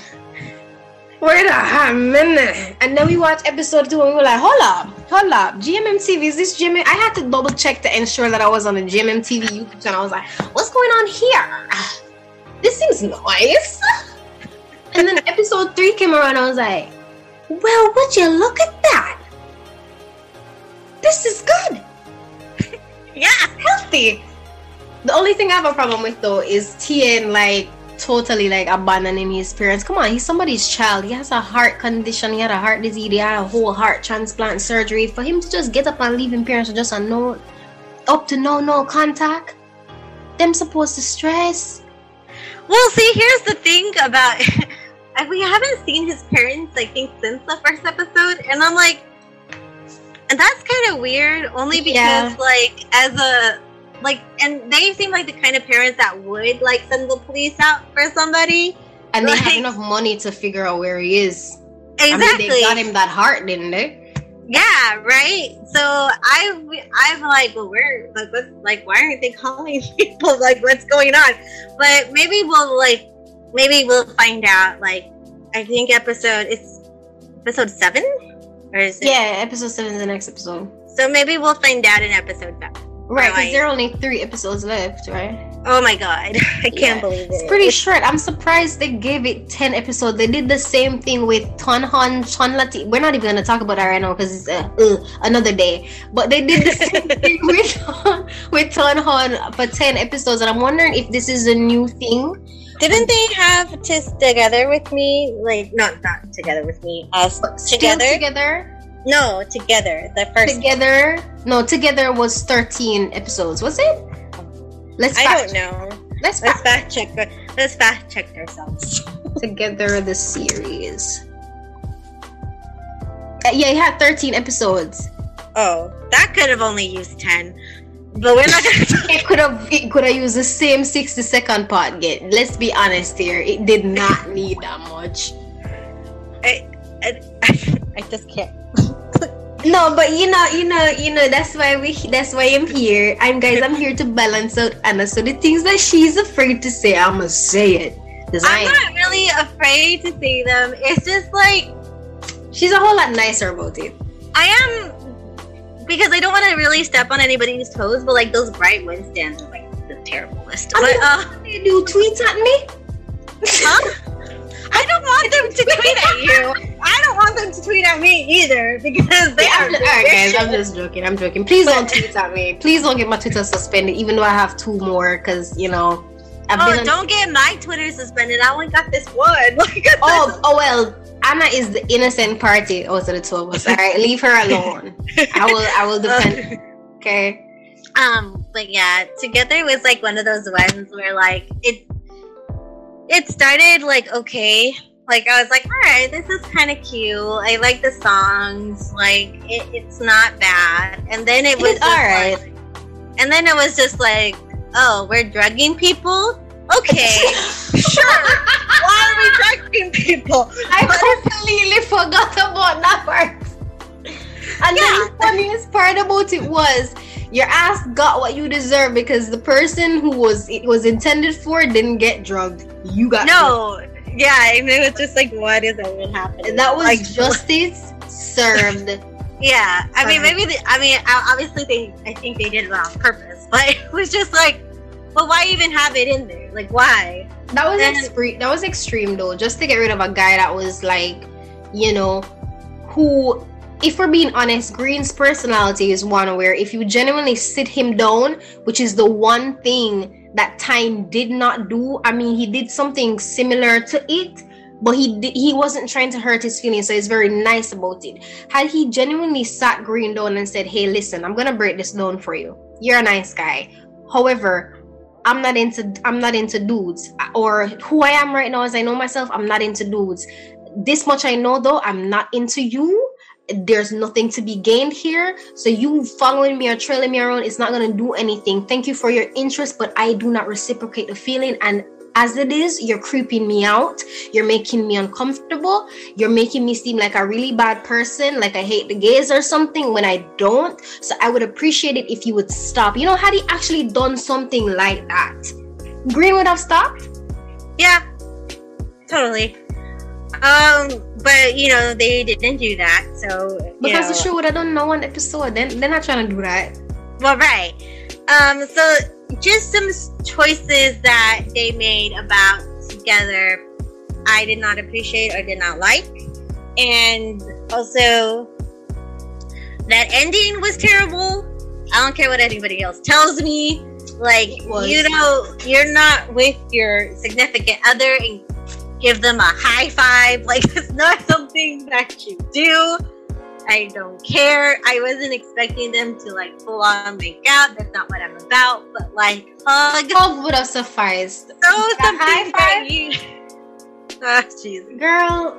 Wait a minute. And then we watched episode two and we were like, hold up, hold up. GMMTV, is this GMM? I had to double check to ensure that I was on the GMMTV YouTube channel. I was like, what's going on here? This seems nice. And then episode three came around. I was like, well, would you look at that? This is good. yeah, healthy. The only thing I have a problem with though is Tien like totally like abandoning his parents. Come on, he's somebody's child. He has a heart condition. He had a heart disease. He had a whole heart transplant surgery. For him to just get up and leave his parents with just a no, up to no no contact. Them supposed to stress. Well, see, here's the thing about we haven't seen his parents. I think since the first episode, and I'm like, and that's kind of weird. Only because, yeah. like, as a like and they seem like the kind of parents that would like send the police out for somebody. And like, they have enough money to figure out where he is. Exactly I mean, they got him that heart didn't they? Yeah right? So i i'm like well where like what's like why aren't they calling people? Like what's going on? But maybe we'll like maybe we'll find out like i think episode it's episode seven? Or is it yeah episode seven is the next episode. So maybe we'll find out in episode seven Right, because there are only three episodes left, right? Oh my god, I can't yeah. believe it. It's pretty short. I'm surprised they gave it ten episodes. They did the same thing with Tonhon Chonlatee. We're not even gonna talk about that right now because it's uh, uh, another day. But they did the same thing with with Tonhon for ten episodes, and I'm wondering if this is a new thing. Didn't they have just together with me? Like not not together with me. Us together. Together. No, together. The first together. No, together was thirteen episodes. Was it? Let's. I don't know. Let's, let's fact check. Let's fact check ourselves. together, the series. Uh, yeah, it had thirteen episodes. Oh, that could have only used ten. But we're not gonna. it could have. It could have used the same sixty second part. Get. Let's be honest here. It did not need that much. I, I, I just can't no, but you know, you know, you know. That's why we. That's why I'm here. I'm guys. I'm here to balance out Anna. So the things that she's afraid to say, I'ma say it. I'm not really afraid to say them. It's just like she's a whole lot nicer about it. I am because I don't want to really step on anybody's toes, but like those BrightWin stands are like the terriblest. I but, uh, you do tweets at me? Huh? I don't want them to tweet at you. I don't want them to tweet at me either because they are. All right, guys, I'm just joking. I'm joking. Please don't tweet at me. Please don't get my Twitter suspended, even though I have two more. Because you know, I've oh, don't get my Twitter suspended. I only got this one. oh, oh well. Anna is the innocent party. Oh, so the two of us. All right, leave her alone. I will. I will defend. Okay. Um, but yeah, together was like one of those ones where like it it started like okay. Like I was like, all right, this is kind of cute. I like the songs. Like it, it's not bad. And then it was all right. Like, and then it was just like, oh, we're drugging people. Okay, sure. Why are we drugging people? I completely forgot about that part. And yeah. the funniest part about it was your ass got what you deserve because the person who was it was intended for didn't get drugged. You got no. Drugged. Yeah, and it was just like, what is that even happening? And that was like, justice served. Yeah, I mean, maybe. The, I mean, obviously, they. I think they did it on purpose, but it was just like, but why even have it in there? Like, why? That was extreme. That was extreme, though. Just to get rid of a guy that was like, you know, who if we're being honest, Green's personality is one where if you genuinely sit him down, which is the one thing that Tine did not do, I mean, he did something similar to it, but he he wasn't trying to hurt his feelings, so he's very nice about it. Had he genuinely sat Green down and said, "Hey, listen, I'm gonna break this down for you. You're a nice guy. However, I'm not into I'm not into dudes, or who I am right now, as I know myself, I'm not into dudes. This much I know though, I'm not into you." There's nothing to be gained here. So you following me or trailing me around is not going to do anything. Thank you for your interest, but I do not reciprocate the feeling. And as it is, you're creeping me out. You're making me uncomfortable. You're making me seem like a really bad person, like I hate the gays or something when I don't. So I would appreciate it if you would stop. You know, had he actually done something like that, Green would have stopped? Yeah, totally. Um, but you know they didn't do that, so because the show would have done no one episode. Then they're not trying to do that. Well, right. Um, so just some choices that they made about together, I did not appreciate or did not like, and also that ending was terrible. I don't care what anybody else tells me. Like you know, you're not with your significant other and give them a high five. Like, it's not something that you do. I don't care. I wasn't expecting them to like full on make out. That's not what I'm about. But like hug, hug would have sufficed. So something high five. You... oh, ah, jeez, girl.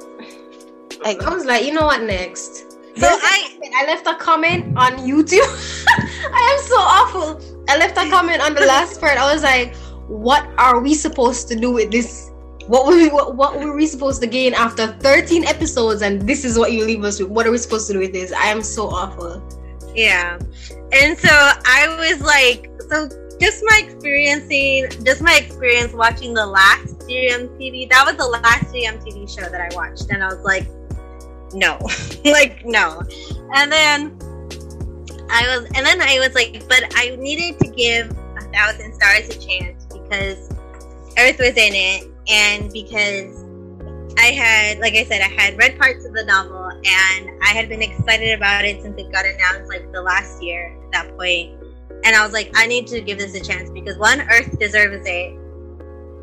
Like, I was like, you know what? Next. So I I left a comment on YouTube. I am so awful. I left a comment on the last part. I was like, what are we supposed to do with this what were we what, what were we supposed to gain after 13 episodes and this is what you leave us with? What are we supposed to do with this? I am so awful. Yeah. And so I was like, so just my experiencing just my experience watching the last GMTV, that was the last GMTV show that I watched, and I was like, no. like no. And then I was and then I was like, but I needed to give a thousand stars a chance because Earth was in it and because I had, like I said, I had read parts of the novel and I had been excited about it since it got announced like the last year at that point. And I was like, I need to give this a chance because one, Earth deserves it.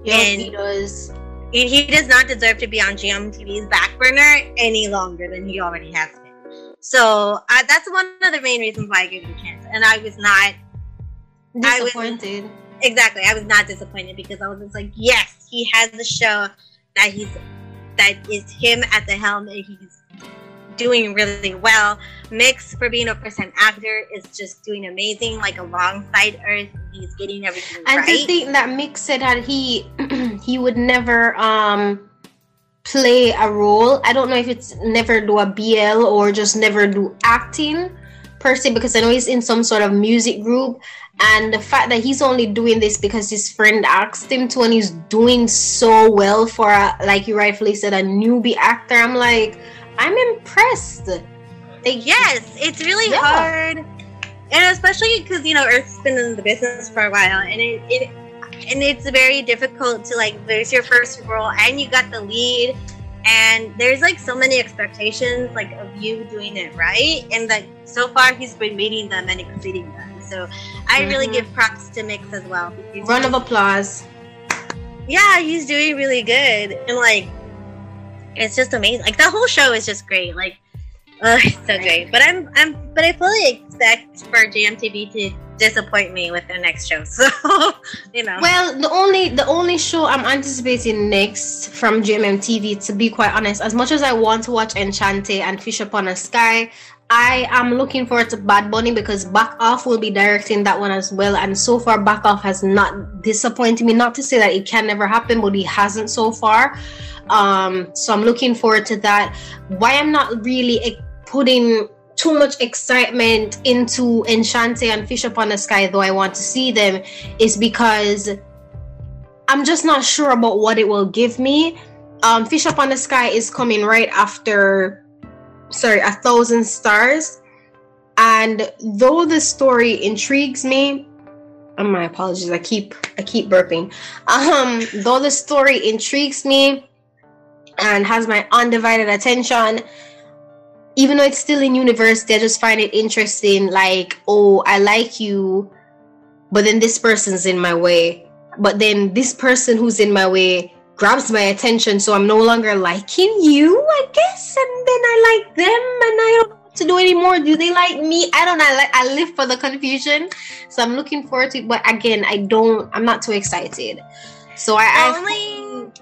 Yes, and he does. He does not deserve to be on GMTV's back burner any longer than he already has been. So uh, that's one of the main reasons why I gave him a chance. And I was not disappointed. I was, exactly. I was not disappointed because I was just like, yes, he has a show that he's that is him at the helm and he's doing really well. Mix for being a time actor is just doing amazing, like alongside Earth. He's getting everything and right. And the thing that Mix said that he he would never um play a role. I don't know if it's never do a BL or just never do acting per se because I know he's in some sort of music group. And the fact that he's only doing this because his friend asked him to and he's doing so well for a, like you rightfully said a newbie actor i'm like i'm impressed. Like, yes it's really yeah. hard. And especially because you know earth's been in the business for a while and it, it and it's very difficult to like there's your first role and you got the lead and there's like so many expectations like of you doing it right and like so far he's been meeting them and exceeding them so I really mm-hmm. give props to Mix as well. round of applause. Yeah, he's doing really good. And like it's just amazing. Like the whole show is just great. Like uh, it's so great. But I'm I'm but I fully expect for GMTV to disappoint me with their next show. So you know. Well, the only the only show I'm anticipating next from GMMTV, to be quite honest, as much as I want to watch Enchante and Fish Upon a Sky, I am looking forward to Bad Buddy because Backaof will be directing that one as well. And so far, Backaof has not disappointed me. Not to say that it can never happen, but he hasn't so far. Um, so I'm looking forward to that. Why I'm not really putting too much excitement into Enchante and Fish Upon the Sky, though I want to see them, is because I'm just not sure about what it will give me. Um, Fish Upon the Sky is coming right after sorry, a thousand stars. And though the story intrigues me, oh, my apologies, I keep I keep burping. Um, though the story intrigues me and has my undivided attention, even though it's still in university, I just find it interesting. Like, oh, I like you, but then this person's in my way. But then this person who's in my way grabs my attention, so I'm no longer liking you, I guess. And then I like them, and I don't know what to do anymore. Do they like me? I don't know. I, like, I live for the confusion, so I'm looking forward to it. But again, I don't. I'm not too excited. So I. The only,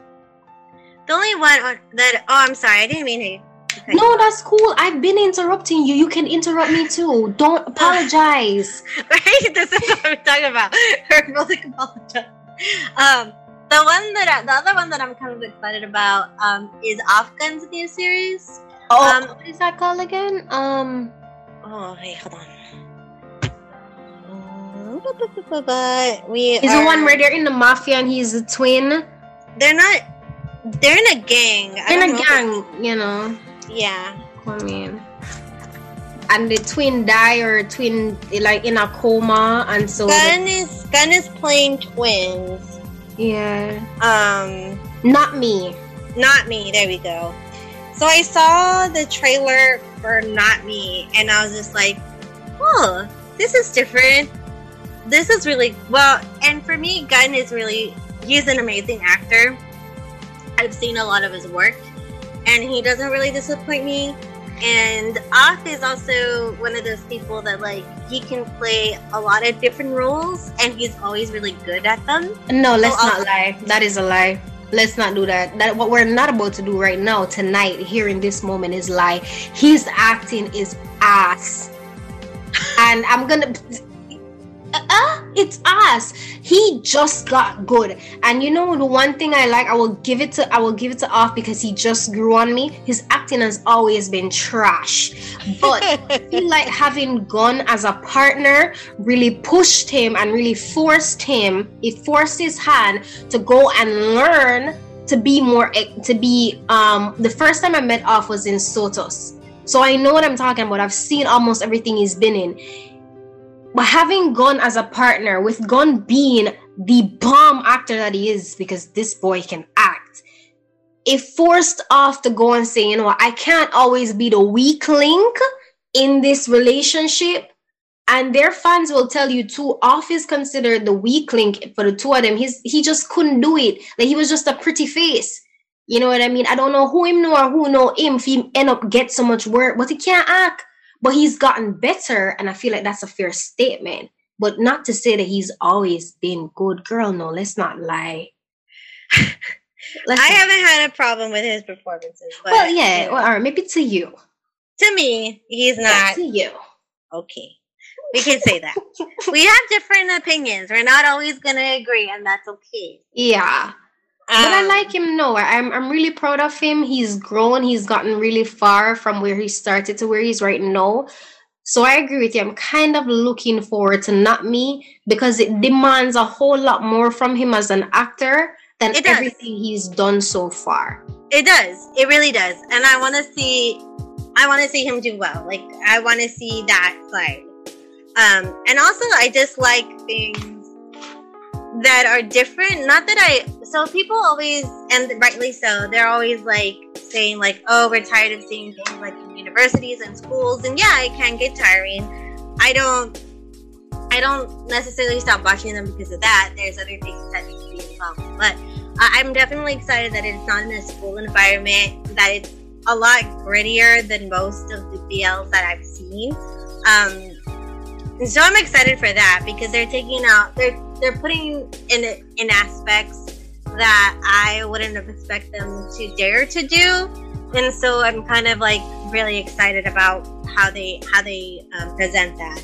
the only one oh, that. Oh, I'm sorry. I didn't mean to No, that's cool. I've been interrupting you. You can interrupt me too. Don't apologize. right? This is what I'm talking about. Verbally apologize. Um, the one that I, the other one that I'm kind of excited about um, is OffGun's new series. Oh, um, what is that called again? Um. Oh, hey, hold on. But we is are, the one where they're in the mafia and he's a twin. They're not. They're in a gang. In a gang, you know. Yeah. I mean, and the twin die or twin like in a coma, and so Gun the, is Gun is playing twins. Yeah. Um. Not me. Not me. There we go. So I saw the trailer for Not Me, and I was just like, "Oh, this is different. This is really well." And for me, Gun is really—he's an amazing actor. I've seen a lot of his work and he doesn't really disappoint me. And Off is also one of those people that like he can play a lot of different roles, and he's always really good at them. No, let's so not uh, lie. That is a lie. Let's not do that. That what we're not about to do right now, tonight, here in this moment, is lie. His acting is ass, and I'm gonna uh, it's us. He just got good. And you know the one thing i like i will give it to i will give it to off because he just grew on me. His acting has always been trash. But i feel like having Gun as a partner really pushed him and really forced him it forced his hand to go and learn to be more to be um the first time i met off was in SOTUS. So i know what i'm talking about. I've seen almost everything he's been in but having Gun as a partner, with Gun being the bomb actor that he is, because this boy can act, it forced off to go and say, you know what, I can't always be the weak link in this relationship. And their fans will tell you too, off is considered the weak link for the two of them. He's he just couldn't do it. Like he was just a pretty face. You know what I mean? I don't know who him know or who know him if he end up get so much work, but he can't act but he's gotten better and i feel like that's a fair statement. But not to say that he's always been good. Girl no let's not lie. Let's i not. haven't had a problem with his performances but well yeah you know, or maybe to you. To me he's not yeah, to you. okay. We can say that. We have different opinions. We're not always gonna agree and that's okay. Yeah um, but I um, like him. No, I'm I'm really proud of him. He's grown. He's gotten really far from where he started to where he's right now. So I agree with you. I'm kind of looking forward to not me because it demands a whole lot more from him as an actor than everything he's done so far. It does. It really does. And I want to see I want to see him do well. Like I want to see that side. Um and also I just like things that are different. Not that I so people always and rightly so, they're always like saying like, oh, we're tired of seeing things like in universities and schools, and yeah, it can get tiring. I don't I don't necessarily stop watching them because of that. There's other things that need to be involved. But I'm definitely excited that it's not in a school environment, that it's a lot grittier than most of the BLs that I've seen. Um, and so I'm excited for that because they're taking out they're they're putting in in aspects that I wouldn't have expect them to dare to do, and so I'm kind of like really excited about how they how they um, present that.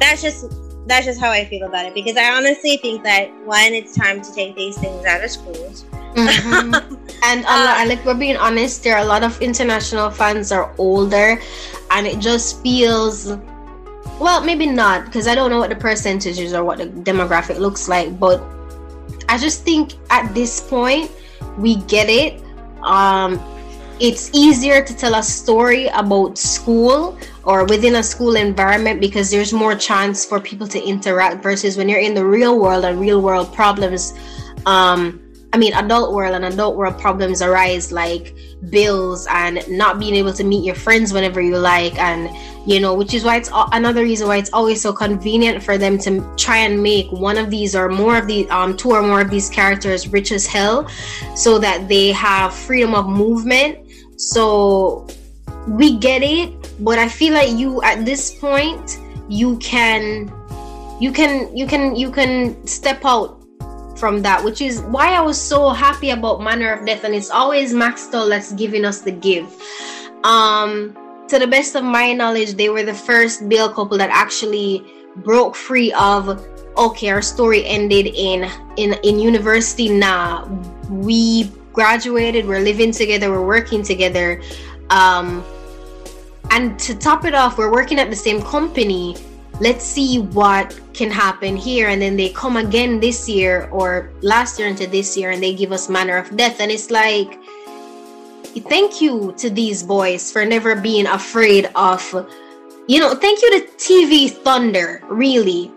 That's just that's just how I feel about it because I honestly think that one, it's time to take these things out of schools. Mm-hmm. and a lot, uh, like we're being honest, there are a lot of international fans are older, and it just feels well, maybe not because I don't know what the percentages or what the demographic looks like, but I just think at this point we get it. Um, it's easier to tell a story about school or within a school environment because there's more chance for people to interact versus when you're in the real world and real world problems. Um, I mean, adult world and adult world problems arise like bills and not being able to meet your friends whenever you like, and you know, which is why it's another reason why it's always so convenient for them to try and make one of these or more of the um two or more of these characters rich as hell, so that they have freedom of movement. So we get it, but I feel like you at this point you can you can you can you can step out from that, which is why I was so happy about Manner of Death, and it's always Max Maxwell that's giving us the give. Um, to the best of my knowledge, they were the first BL couple that actually broke free of okay, our story ended in in in university. Nah, we graduated, we're living together, we're working together. Um, and to top it off, we're working at the same company let's see what can happen here. And then they come again this year or last year into this year and they give us manner of death. And it's like thank you to these boys for never being afraid of you know thank you to tv thunder really.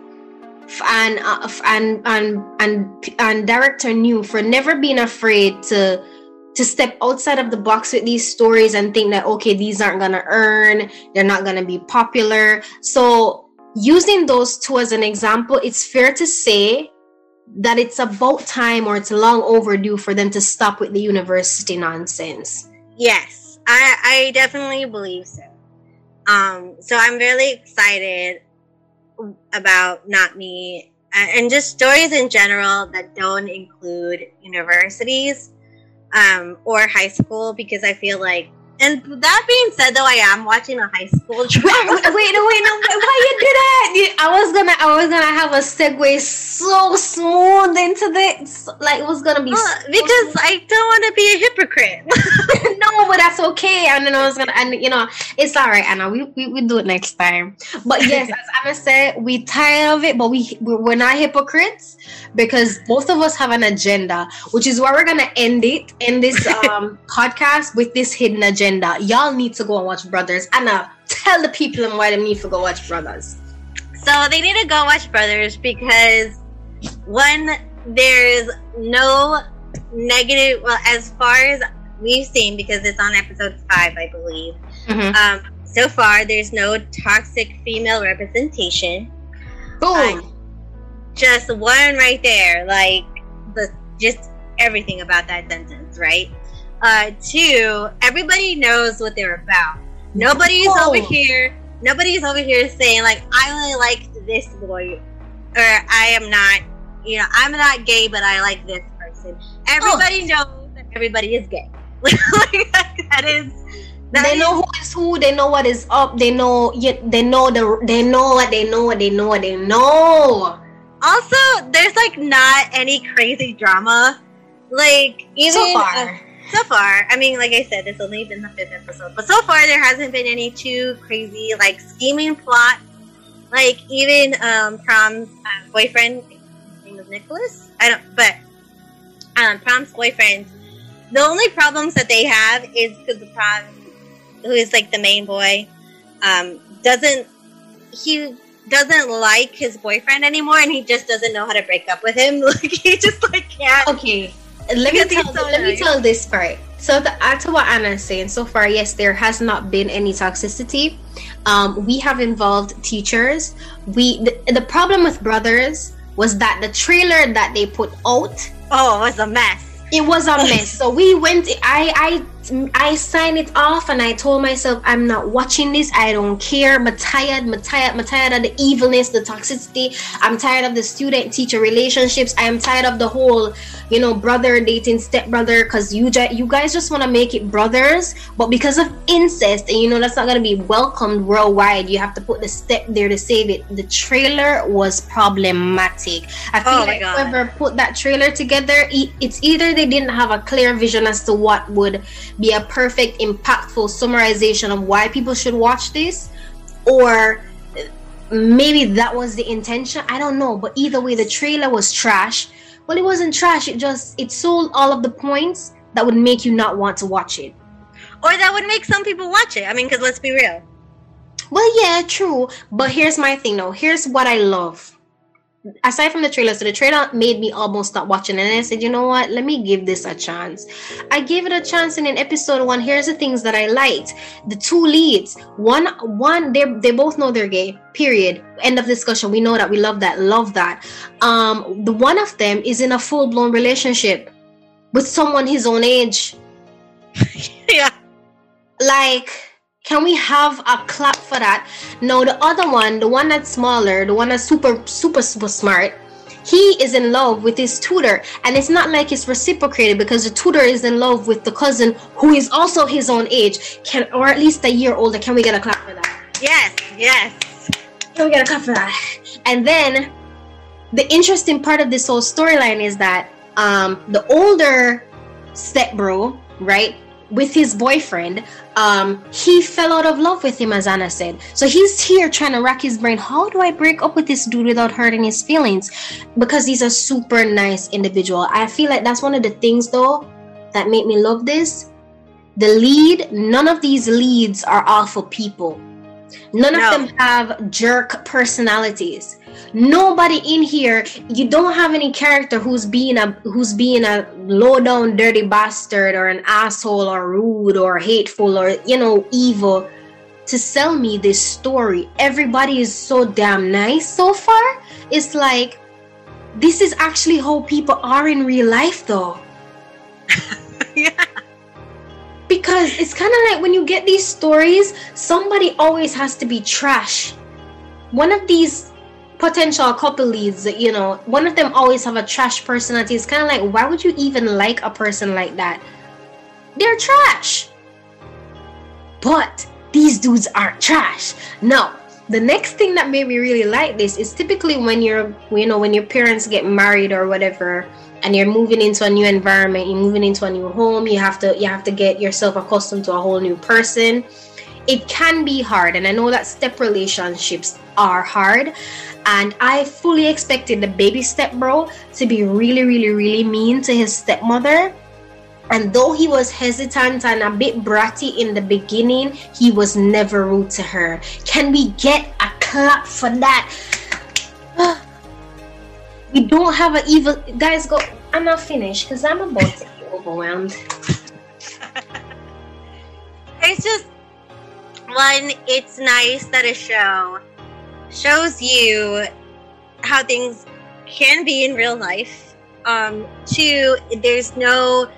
And uh, and and and and director new for never being afraid to to step outside of the box with these stories and think that okay these aren't gonna earn they're not gonna be popular. So using those two as an example, it's fair to say that it's about time or it's long overdue for them to stop with the university nonsense. Yes, I, I definitely believe so. Um, so I'm really excited about Not Me and just stories in general that don't include universities um, or high school because I feel like and that being said, though, I am watching a high school drama. Wait, no, wait, no, why you do that? I was gonna, I was gonna have a segue so smooth into this, like it was gonna be uh, because I don't want to be a hypocrite. no, but that's okay. And then I was gonna, and you know, it's all right, Anna. We we, we do it next time. But yes, as Anna said, we tired of it, but we we're not hypocrites because both of us have an agenda, which is why we're gonna end it end this um podcast with this hidden agenda agenda. Y'all need to go and watch Brothers. Anna, tell the people why they need to go watch Brothers. So they need to go watch Brothers because one, there's no negative. Well, as far as we've seen, because it's on episode five, I believe. Mm-hmm. Um, so far, there's no toxic female representation. Boom. Uh, just one right there, like the just everything about that sentence, right? Uh, two, everybody knows what they're about. Nobody's oh. over here. Nobody's over here saying like I only like this boy, or I am not. You know, I'm not gay, but I like this person. Everybody oh. knows that everybody is gay. like, that is. That they is, know who is who. They know what is up. They know. Yet they know the. They know what they know. What they know. What they know. Also, there's like not any crazy drama. Like even so far. Uh, so far, I mean, like I said, it's only been the fifth episode, but so far there hasn't been any too crazy like scheming plot. Like even um, Prom's uh, boyfriend, his name is Nicholas. I don't, but um, Prom's boyfriend. The only problems that they have is because the Prom, who is like the main boy, um, doesn't he doesn't like his boyfriend anymore, and he just doesn't know how to break up with him. Like he just like can't. Okay, let me tell, so let me tell this part. So to add to what Anna's saying, so far, yes, there has not been any toxicity. Um, we have involved teachers. We the, the problem with brothers was that the trailer that they put out oh it was a mess. It was a mess. so we went. I I I signed it off and I told myself I'm not watching this. I don't care. I'm tired. I'm tired. I'm tired of the evilness, the toxicity. I'm tired of the student teacher relationships. I am tired of the whole, you know, brother dating stepbrother because you you guys just want to make it brothers, but because of incest and you know that's not gonna be welcomed worldwide, you have to put the step there to save it. The trailer was problematic. I oh feel oh like whoever put that trailer together, it's either they didn't have a clear vision as to what would be a perfect, impactful summarization of why people should watch this, or maybe that was the intention. I don't know, but either way, the trailer was trash. Well, it wasn't trash. It just it sold all of the points that would make you not want to watch it, or that would make some people watch it. I mean, because let's be real. Well, yeah, true. But here's my thing, though. Here's what I love. Aside from the trailer, so the trailer made me almost stop watching, and I said, you know what? Let me give this a chance. I gave it a chance, and in episode one, here's the things that I liked: the two leads. One, one, they they both know they're gay. Period. End of discussion. We know that. We love that. Love that. Um, the one of them is in a full blown relationship with someone his own age. yeah. Like can we have a clap for that? No, the other one, the one that's smaller, the one that's super, super, super smart, he is in love with his tutor. And it's not like it's reciprocated because the tutor is in love with the cousin who is also his own age. Can or at least a year older. Can we get a clap for that? Yes, yes. Can we get a clap for that? And then the interesting part of this whole storyline is that um the older stepbro, right? with his boyfriend, um, he fell out of love with him, as Anna said. So he's here trying to rack his brain. How do I break up with this dude without hurting his feelings? Because he's a super nice individual. I feel like that's one of the things, though, that made me love this. The lead, none of these leads are awful people. None no. of them have jerk personalities nobody in here you don't have any character who's being a who's being a low down dirty bastard or an asshole or rude or hateful or you know evil to sell me this story. Everybody is so damn nice so far. It's like this is actually how people are in real life though. Yeah. Because it's kind of like when you get these stories somebody always has to be trash. One of these potential couple leads, you know, one of them always have a trash personality. It's kind of like, why would you even like a person like that? They're trash. But these dudes aren't trash. Now, the next thing that made me really like this is typically when you're, you know, when your parents get married or whatever, and you're moving into a new environment, you're moving into a new home, you have to, you have to get yourself accustomed to a whole new person. It can be hard, and I know that step relationships are hard and I fully expected the baby step bro to be really, really, really mean to his stepmother. And though he was hesitant and a bit bratty in the beginning, he was never rude to her. Can we get a clap for that? we don't have an evil guys go I'm not finished because I'm about to be overwhelmed. it's just one, it's nice that a show shows you how things can be in real life. Um, two, there's no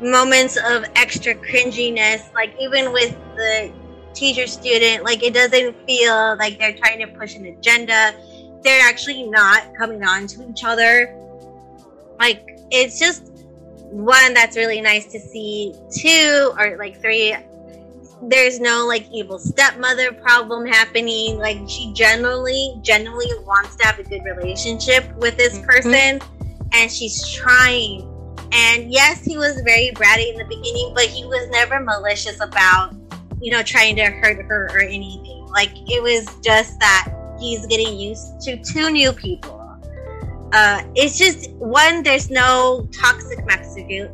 moments of extra cringiness. Like even with the teacher student, like it doesn't feel like they're trying to push an agenda. They're actually not coming on to each other. Like it's just one that's really nice to see. Two or like three, there's no like evil stepmother problem happening. Like she generally, generally wants to have a good relationship with this mm-hmm. person, and she's trying. And yes, he was very bratty in the beginning, but he was never malicious about, you know, trying to hurt her or anything. Like it was just that he's getting used to two new people. Uh, it's just one. There's no toxic masculinity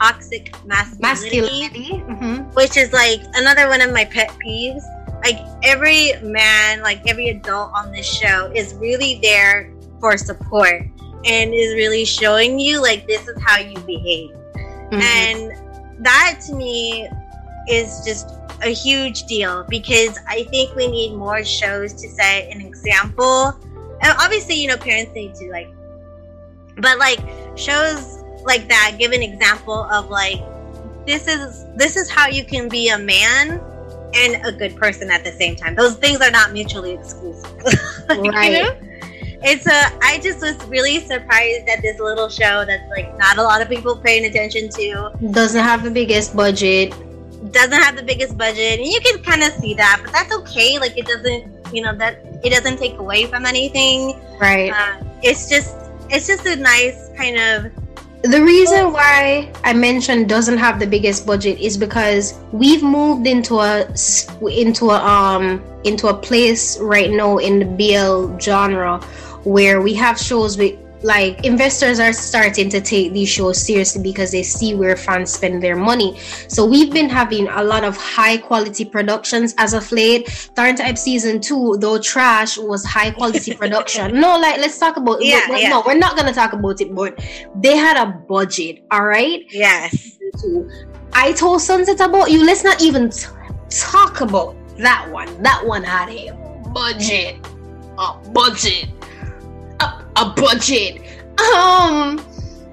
toxic masculinity, masculinity. Mm-hmm. which is like another one of my pet peeves. Like every man, like every adult on this show is really there for support and is really showing you like this is how you behave. Mm-hmm. And that to me is just a huge deal because I think we need more shows to set an example. And obviously, you know, parents need to like, but like shows like that give an example of like this is this is how you can be a man and a good person at the same time. Those things are not mutually exclusive. Like, right. you know? it's a i just was really surprised at this little show that's like not a lot of people paying attention to. Doesn't have the biggest budget. Doesn't have the biggest budget. And you can kind of see that but that's okay. Like it doesn't you know that it doesn't take away from anything. Right. Uh, it's just it's just a nice kind of the reason why I mentioned doesn't have the biggest budget is because we've moved into a into a um into a place right now in the BL genre where we have shows with like investors are starting to take these shows seriously because they see where fans spend their money. So we've been having a lot of high quality productions as of late. Tharn Type season two, though trash, was high quality production. no, like let's talk about yeah, yeah. no, we're not gonna talk about it, but they had a budget, all right? Yes. I told Sunset about you. Let's not even t- talk about that one. That one had a budget. A budget a, budget. Um,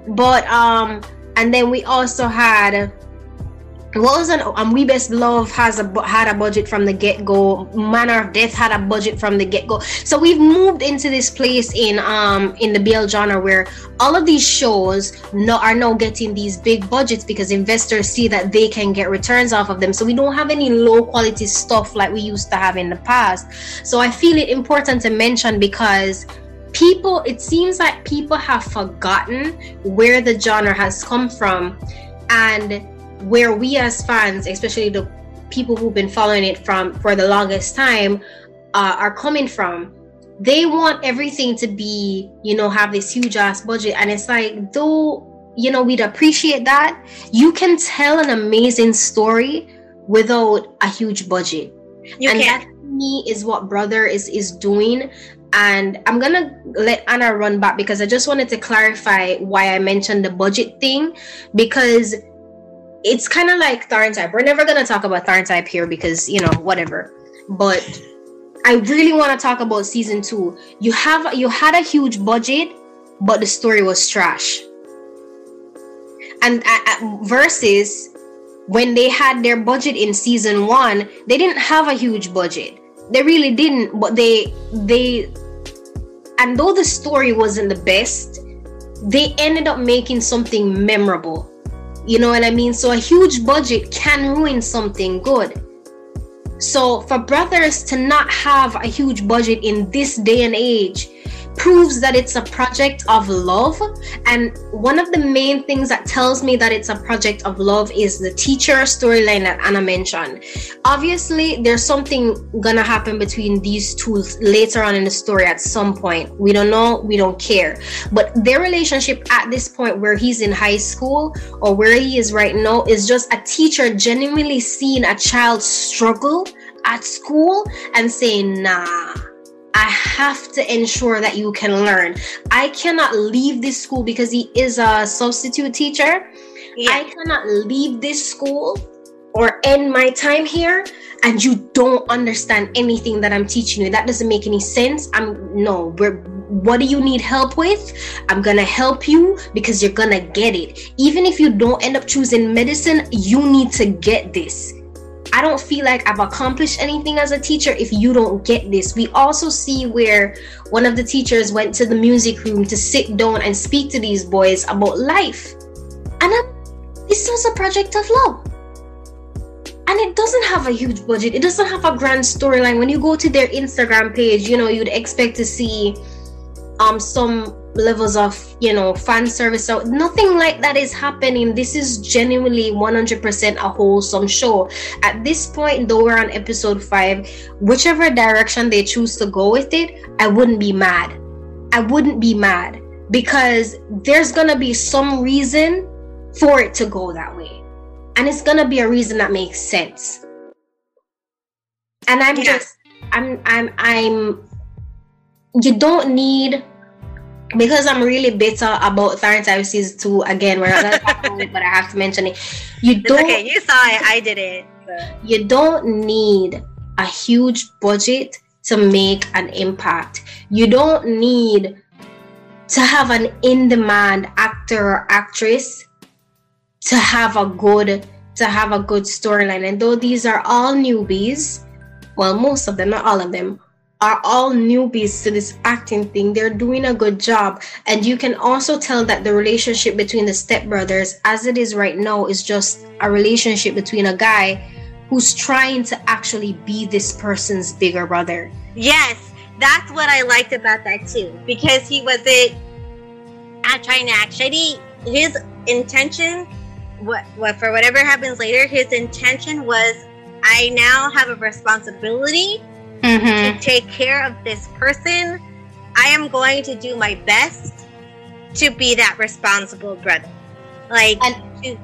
but um, and then we also had what was an um we best love has a had a budget from the get-go. Manner of death had a budget from the get-go. So we've moved into this place in um in the BL genre where all of these shows no, are now getting these big budgets because investors see that they can get returns off of them. So we don't have any low quality stuff like we used to have in the past. So i feel it important to mention because people it seems like people have forgotten where the genre has come from and where we as fans especially the people who've been following it from for the longest time uh, are coming from. They want everything to be you know have this huge ass budget. And it's like though you know we'd appreciate that you can tell an amazing story without a huge budget. You and can. that to me is what brother is is doing and I'm gonna let Anna run back because I just wanted to clarify why I mentioned the budget thing because it's kind of like Tharn Type. We're never gonna talk about Tharn Type here because you know whatever. But I really want to talk about season two. You have you had a huge budget, but the story was trash. And uh, uh, versus when they had their budget in season one, they didn't have a huge budget. They really didn't, but they they and though the story wasn't the best, they ended up making something memorable. You know what I mean? So a huge budget can ruin something good. So for brothers to not have a huge budget in this day and age proves that it's a project of love. And one of the main things that tells me that it's a project of love is the teacher storyline that Anna mentioned. Obviously, there's something gonna happen between these two later on in the story at some point. We don't know, we don't care. But their relationship at this point, where he's in high school or where he is right now, is just a teacher genuinely seeing a child struggle at school and saying, nah I have to ensure that you can learn. I cannot leave this school because he is a substitute teacher. Yeah. I cannot leave this school or end my time here and you don't understand anything that I'm teaching you. That doesn't make any sense. I'm no, we're what do you need help with? I'm gonna help you because you're gonna get it. Even if you don't end up choosing medicine, you need to get this. I don't feel like I've accomplished anything as a teacher if you don't get this. We also see where one of the teachers went to the music room to sit down and speak to these boys about life. And I, this was a project of love. And it doesn't have a huge budget, it doesn't have a grand storyline. When you go to their Instagram page, you know, you'd expect to see um some levels of you know fan service. So nothing like that is happening. This is genuinely 100% a wholesome show. At this point though we're on episode 5 whichever direction they choose to go with it i wouldn't be mad. I wouldn't be mad because there's gonna be some reason for it to go that way. And it's gonna be a reason that makes sense. And i'm just i'm i'm i'm you don't need because I'm really bitter about Season 2 again, we're not gonna talk about it, but I have to mention it. You It's don't okay, you saw it. I did it. so. you don't need a huge budget to make an impact. You don't need to have an in-demand actor or actress to have a good to have a good storyline. And though these are all newbies, well, most of them, not all of them, are all newbies to this acting thing. They're doing a good job. And you can also tell that the relationship between the stepbrothers, as it is right now, is just a relationship between a guy who's trying to actually be this person's bigger brother. Yes, that's what I liked about that too, because he wasn't trying to actually. His intention, what, what for whatever happens later, his intention was, I now have a responsibility Mm-hmm. to take care of this person. I am going to do my best to be that responsible brother. Like And- to, And,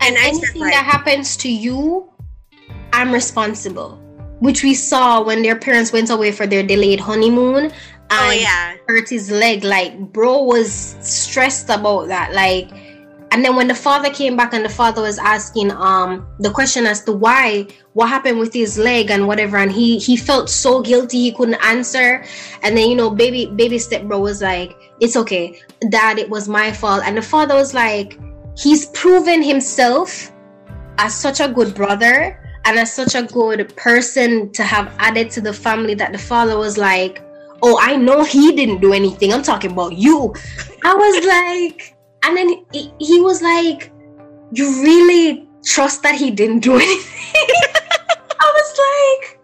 and anything like, that happens to you, I'm responsible. Which we saw when their parents went away for their delayed honeymoon. oh yeah, hurt his leg. Like, bro was stressed about that. Like, and then when the father came back and the father was asking um the question as to why, what happened with his leg and whatever, and he he felt so guilty he couldn't answer. And then you know, baby baby step bro was like, "It's okay, dad. It was my fault." And the father was like, "He's proven himself as such a good brother." And as such a good person to have added to the family, that the father was like, oh i know he didn't do anything i'm talking about you i was like and then he, he was like you really trust that he didn't do anything i was like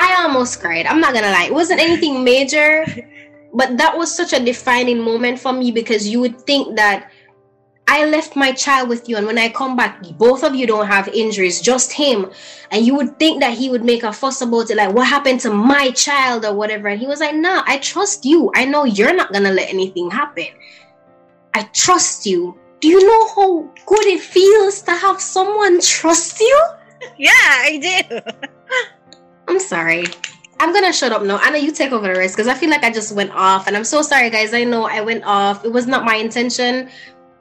i almost cried i'm not gonna lie it wasn't anything major but that was such a defining moment for me because you would think that I left my child with you, and when I come back, both of you don't have injuries, just him. And you would think that he would make a fuss about it, like, what happened to my child or whatever. And he was like, Nah, I trust you. I know you're not gonna let anything happen. I trust you. Do you know how good it feels to have someone trust you? yeah, I do. I'm sorry. I'm gonna shut up now. Anna, you take over the rest because I feel like I just went off, and I'm so sorry, guys. I know I went off. It was not my intention,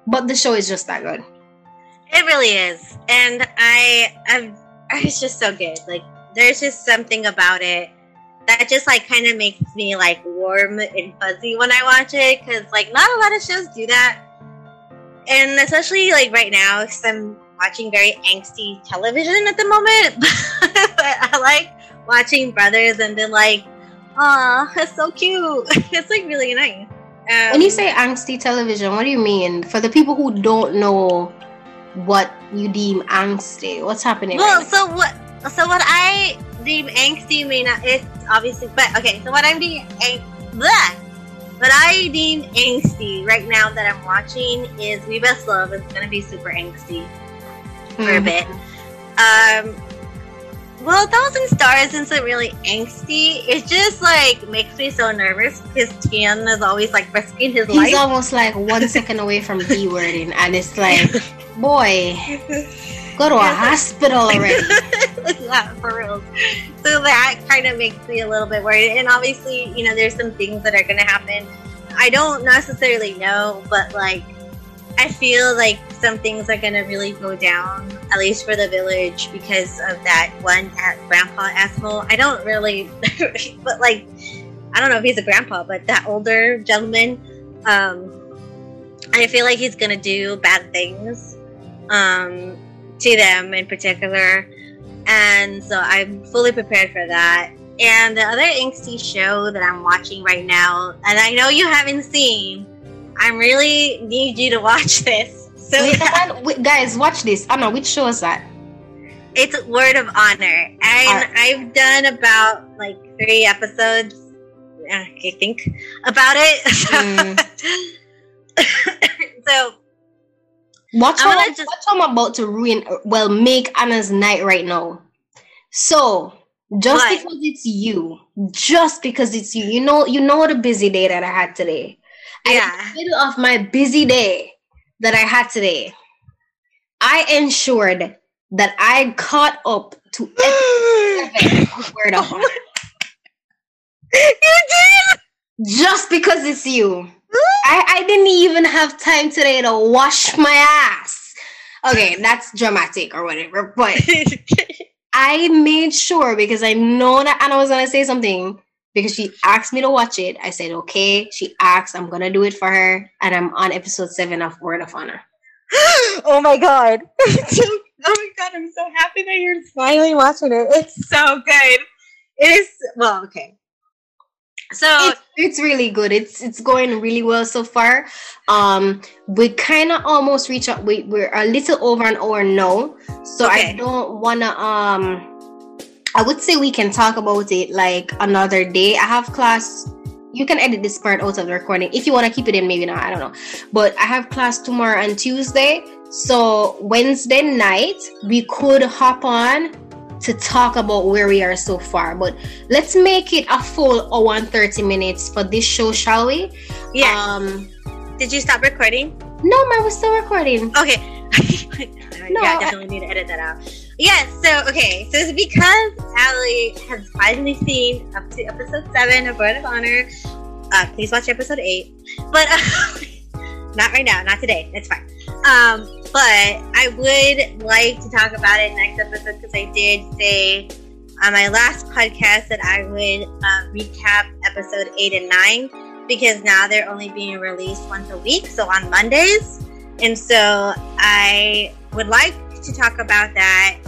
but the show is just that good. It really is, and I, I'm, it's just so good. Like, there's just something about it that just like kind of makes me like warm and fuzzy when I watch it, because like not a lot of shows do that, and especially like right now, because I'm watching very angsty television at the moment. but I like watching brothers and then like, oh, it's so cute. it's like really nice. Um, When you say angsty television, what do you mean? For the people who don't know what you deem angsty, what's happening? Well, right so what? So what I deem angsty may not. It's obviously, but okay. So what I'm deem ang- what I deem angsty right now that I'm watching is We Best Love. It's gonna be super angsty for a bit. Um, well, Thousand Stars isn't really angsty. It just like makes me so nervous because Tian is always like risking his life. He's almost like one second away from B wording, and it's like, boy, go to a hospital already. yeah, for real. So that kind of makes me a little bit worried. And obviously, you know, there's some things that are going to happen. I don't necessarily know, but like, I feel like some things are going to really go down, at least for the village, because of that one at grandpa asshole. I don't really, but like, I don't know if he's a grandpa, but that older gentleman, um, I feel like he's going to do bad things um, to them in particular and so I'm fully prepared for that. And the other angsty show that I'm watching right now, and I know you haven't seen, I really need you to watch this. So Wait, the one- wait, guys, watch this. Anna, which show is that? it's Word of Honor, and I've done about like three episodes, uh, I think, about it. so Watch I'm how, just- watch how I'm about to ruin, well, make Anna's night right now. So, just What? because it's you, just because it's you, you know, you know the busy day that I had today. Yeah, in the middle of my busy day that I had today, I ensured that I caught up to Word of oh you did. Just because it's you. I, I didn't even have time today to wash my ass. Okay, that's dramatic or whatever, but I made sure because I know that Anna was gonna say something because she asked me to watch it. I said, okay. She asked, I'm gonna do it for her, and I'm on episode seven of Word of Honor. oh my god. oh my god, I'm so happy that you're finally watching it. It's so good. It is well, okay. So It's, it's really good. It's it's going really well so far. Um, we kind of almost reach up. We we're a little over an hour now, so I don't wanna um. I would say we can talk about it like another day. I have class. You can edit this part out of the recording if you want to keep it in. Maybe not. I don't know. But I have class tomorrow and Tuesday. So Wednesday night we could hop on to talk about where we are so far. But let's make it a full hour and 30 minutes for this show, shall we? yeah. Um Did you stop recording? No, mine was still recording. Okay. no, yeah, definitely need to edit that out. Yes. So okay. So it's because Allie has finally seen up to episode seven of Word of Honor. Uh, please watch episode eight. But uh, not right now. Not today. It's fine. Um, but I would like to talk about it next episode because I did say on my last podcast that I would uh, recap episode eight and nine because now they're only being released once a week, so on Mondays. And so I would like to talk about that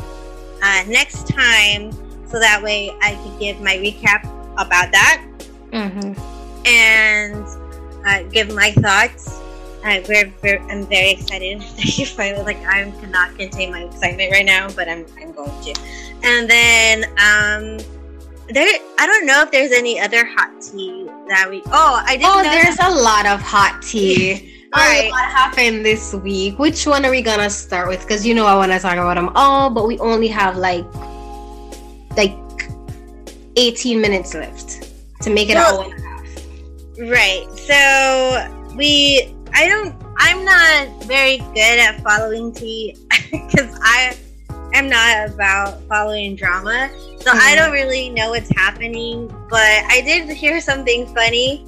uh, next time so that way I could give my recap about that mm-hmm. and uh, give my thoughts. Uh, we're, we're, I'm very excited you finally like I cannot contain my excitement right now, but I'm I'm going to. And then um, there I don't know if there's any other hot tea that we. Oh, I didn't. Oh, there's that. a lot of hot tea. All right. What happened this week? Which one are we gonna start with? Because you know I want to talk about them all, but we only have like like 18 minutes left to make it well, hour and a half. Right. So we I don't I'm not very good at following tea because I am not about following drama. So mm-hmm. I don't really know what's happening. But I did hear something funny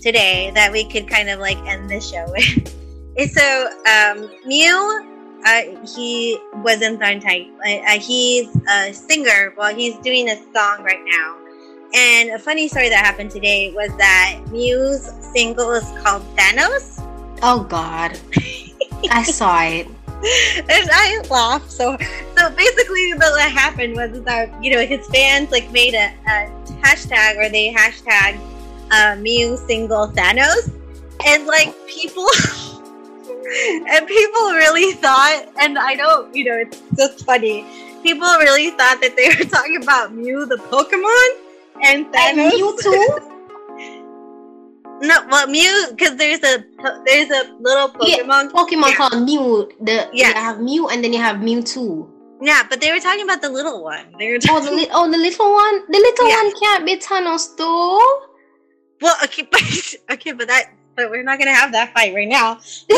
today that we could kind of like end the show with. so um Mew uh, he was in Tharn Type. Uh, he's a singer. Well, he's doing a song right now. And a funny story that happened today was that Mew's single is called Thanos. Oh God, I saw it. and I laughed. So, so basically, what happened was that you know his fans like made a, a hashtag or they hashtag uh, Mew single Thanos, and like people. and people really thought, and I know, you know, it's just funny. People really thought that they were talking about Mew the Pokemon and Thanos. And Mewtwo? No, well, Mew because there's a there's a little Pokemon. Yeah, Pokemon yeah. called Mew. The yeah, you have Mew and then you have Mewtwo. Yeah, but they were talking about the little one. They were oh, the li- oh the little one. The little yeah. one can't be Thanos though. Well, okay, but okay, but that but we're not gonna have that fight right now.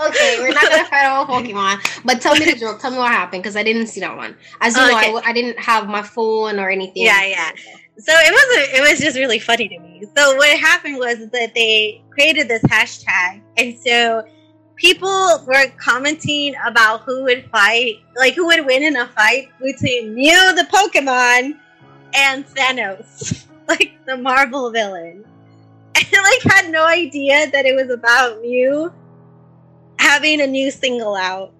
okay, we're not gonna fight about Pokemon. But tell me the joke. Tell me what happened because I didn't see that one. As you okay. know, I, I didn't have my phone or anything. Yeah, yeah. So it was it was just really funny to me. So what happened was that they created this hashtag, and so people were commenting about who would fight, like who would win in a fight between Mew the Pokemon and Thanos. like the Marvel villain. And like had no idea that it was about Mew having a new single out.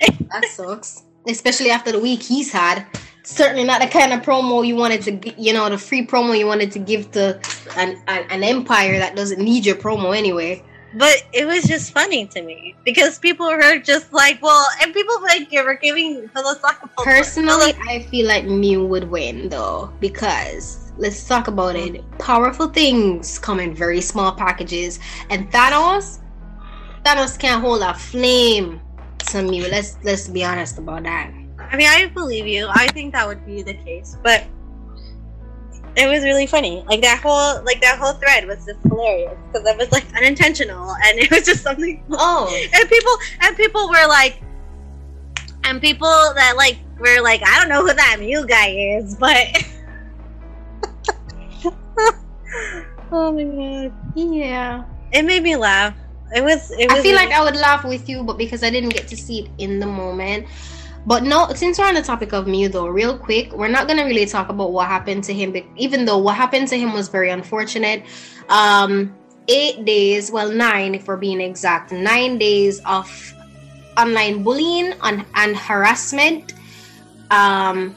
that sucks. Especially after the week he's had. Certainly not the kind of promo you wanted to, you know, the free promo you wanted to give to an, an, empire that doesn't need your promo anyway but it was just funny to me because people were just like, well, and people like were giving philosophical. Personally, I feel like Mew would win though because let's talk about it. Powerful things come in very small packages, and Thanos, Thanos can't hold a flame to me. Let's let's be honest about that. I mean, I believe you. I think that would be the case, but it was really funny. Like that whole like that whole thread was just hilarious because it was like unintentional, and it was just something. Oh, and people and people were like, and people that like were like, I don't know who that Mew guy is, but. oh my god. Yeah. It made me laugh. It was. It was I feel like I would laugh with you, but because I didn't get to see it in the moment. But no, since we're on the topic of Mew, though, real quick, we're not gonna really talk about what happened to him. Even though what happened to him was very unfortunate. Um, eight days, well, nine if we're being exact, nine days of online bullying and, and harassment um,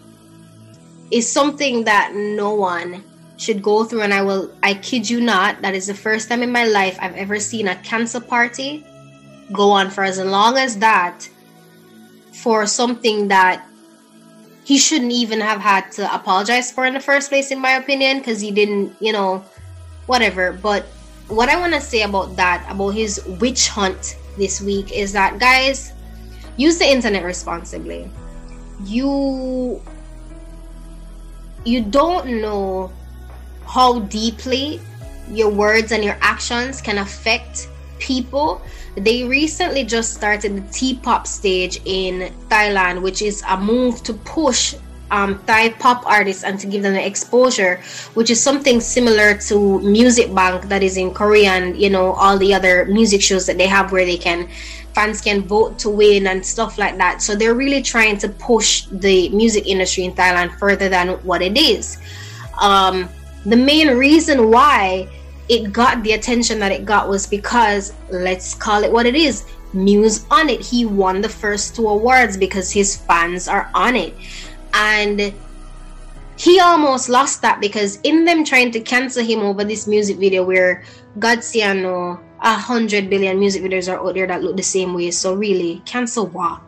is something that no one should go through and I will I kid you not that is the first time in my life I've ever seen a cancer party go on for as long as that for something that he shouldn't even have had to apologize for in the first place in my opinion because he didn't you know whatever. But what I want to say about that about his witch hunt this week is that guys use the internet responsibly. You you don't know how deeply your words and your actions can affect people. They recently just started the T-pop stage in Thailand, which is a move to push um, Thai pop artists and to give them the exposure, which is something similar to Music Bank that is in Korea and you know all the other music shows that they have where they can fans can vote to win and stuff like that. So they're really trying to push the music industry in Thailand further than what it is. Um, the main reason why it got the attention that it got was because let's call it what it is Muse on it. He won the first two awards because his fans are on it. And he almost lost that because in them trying to cancel him over this music video where Godsiano, a hundred billion music videos are out there that look the same way. So really, cancel what?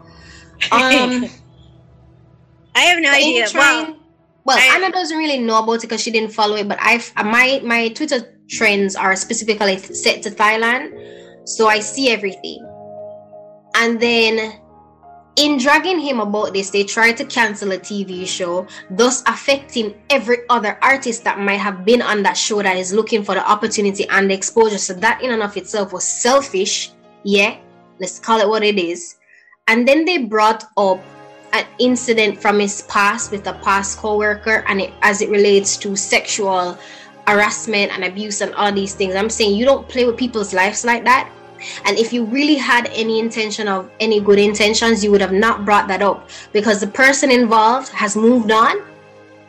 Um I have no idea. Trying, well, well, I, Anna doesn't really know about it because she didn't follow it. But I, my my Twitter trends are specifically set to Thailand, so I see everything. And then, in dragging him about this, they tried to cancel a TV show, thus affecting every other artist that might have been on that show that is looking for the opportunity and the exposure. So that in and of itself was selfish. Yeah, let's call it what it is. And then they brought up an incident from his past with a past co-worker and it, as it relates to sexual harassment and abuse and all these things. I'm saying you don't play with people's lives like that. And if you really had any intention of any good intentions you would have not brought that up. Because the person involved has moved on.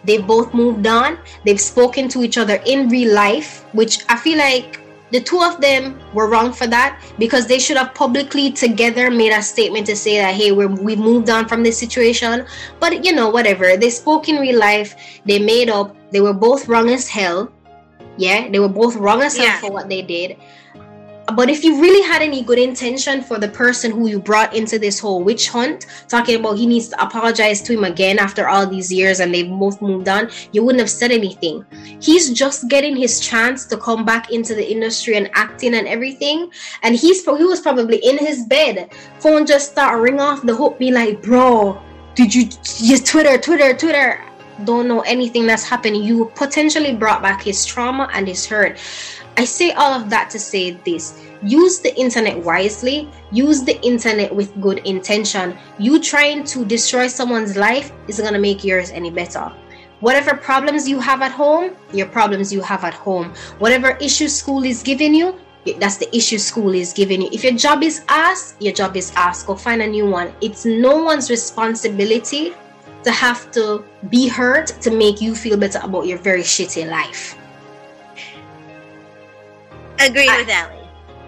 They've both moved on. They've spoken to each other in real life which i feel like the two of them were wrong for that because they should have publicly together made a statement to say that hey we're, we've moved on from this situation. But you know whatever. They spoke in real life. They made up. They were both wrong as hell yeah they were both wrong as Yeah. for what they did but if you really had any good intention for the person who you brought into this whole witch hunt, talking about he needs to apologize to him again after all these years and they've both moved on, you wouldn't have said anything. He's just getting his chance to come back into the industry and acting and everything. And he's he was probably in his bed. Phone just start ring off the hook, be like, bro, did you just Twitter, Twitter, Twitter? Don't know anything that's happening. You potentially brought back his trauma and his hurt. I say all of that to say this use the internet wisely, use the internet with good intention. You trying to destroy someone's life is going to make yours any better. Whatever problems you have at home, your problems you have at home. Whatever issue school is giving you, that's the issue school is giving you. If your job is ass, your job is ass. Go find a new one. It's no one's responsibility to have to be hurt to make you feel better about your very shitty life. agree I- with Ellie.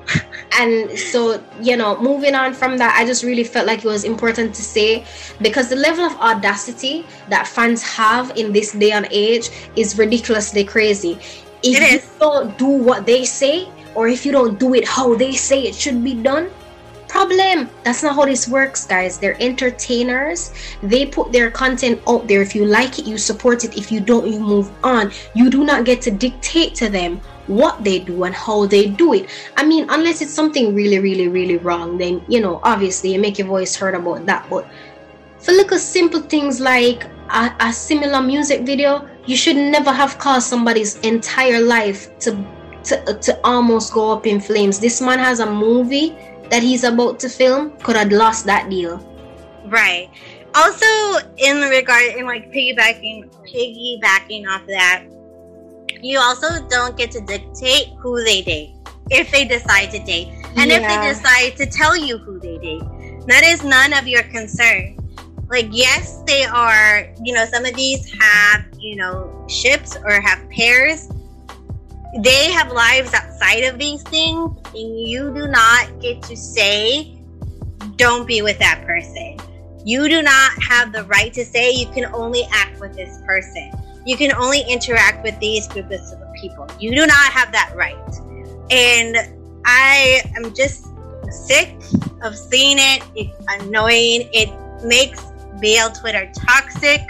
and so you know moving on from that i just really felt like it was important to say because the level of audacity that fans have in this day and age is ridiculously crazy if you don't do what they say or if you don't do it how they say it should be done problem. That's not how this works guys. They're entertainers. They put their content out there. If you like it you support it. If you don't you move on. You do not get to dictate to them what they do and how they do it. I mean unless it's something really really really wrong then you know obviously you make your voice heard about that. But for little simple things like a, a similar music video you should never have caused somebody's entire life to to, to almost go up in flames. This man has a movie that he's about to film could have lost that deal Right. Also, in regard, in like piggybacking, piggybacking off that, you also don't get to dictate who they date if they decide to date, and if they decide to tell you who they date. That is none of your concern. Like, yes, they are. You know, some of these have you know ships or have pairs. They have lives outside of these things, and you do not get to say, "Don't be with that person." You do not have the right to say you can only act with this person. You can only interact with these groups of people. You do not have that right. And I am just sick of seeing it. It's annoying. It makes BL Twitter toxic.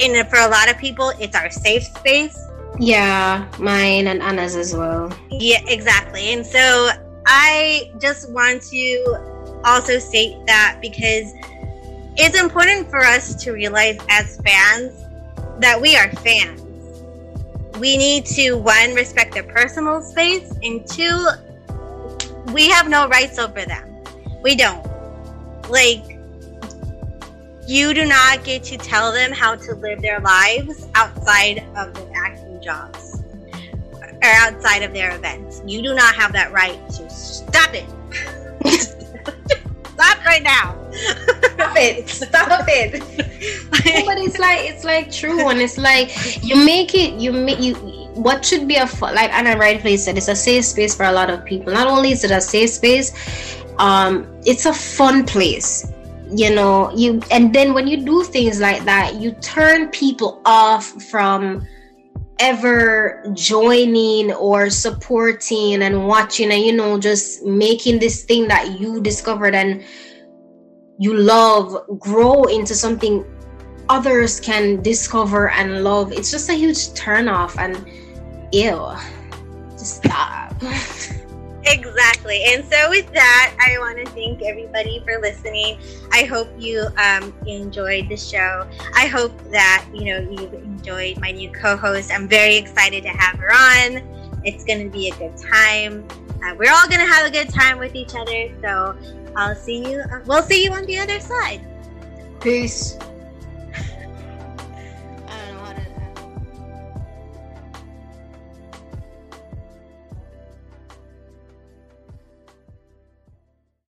And for a lot of people, it's our safe space. Yeah mine and anna's as well Yeah, exactly. And so I just want to also state that because it's important for us to realize as fans that we are fans. we need to one respect their personal space and two we have no rights over them we don't like you do not get to tell them how to live their lives outside of the acting jobs or outside of their events. You do not have that right to stop it. Stop right now. Stop it. Stop it. But it's like it's like true and it's like you make it you make you what should be a like Anna rightfully said it's a safe space for a lot of people. Not only is it a safe space um it's a fun place you know. You and then when you do things like that you turn people off from ever joining or supporting and watching and you know just making this thing that you discovered and you love grow into something others can discover and love it's just a huge turn off and ew. Just stop. Exactly. And so with that i want to thank everybody for listening. I hope you um, enjoyed the show. I hope that you know you've enjoyed my new co-host. I'm very excited to have her on. It's going to be a good time. Uh, we're all going to have a good time with each other so i'll see you uh, we'll see you on the other side. Peace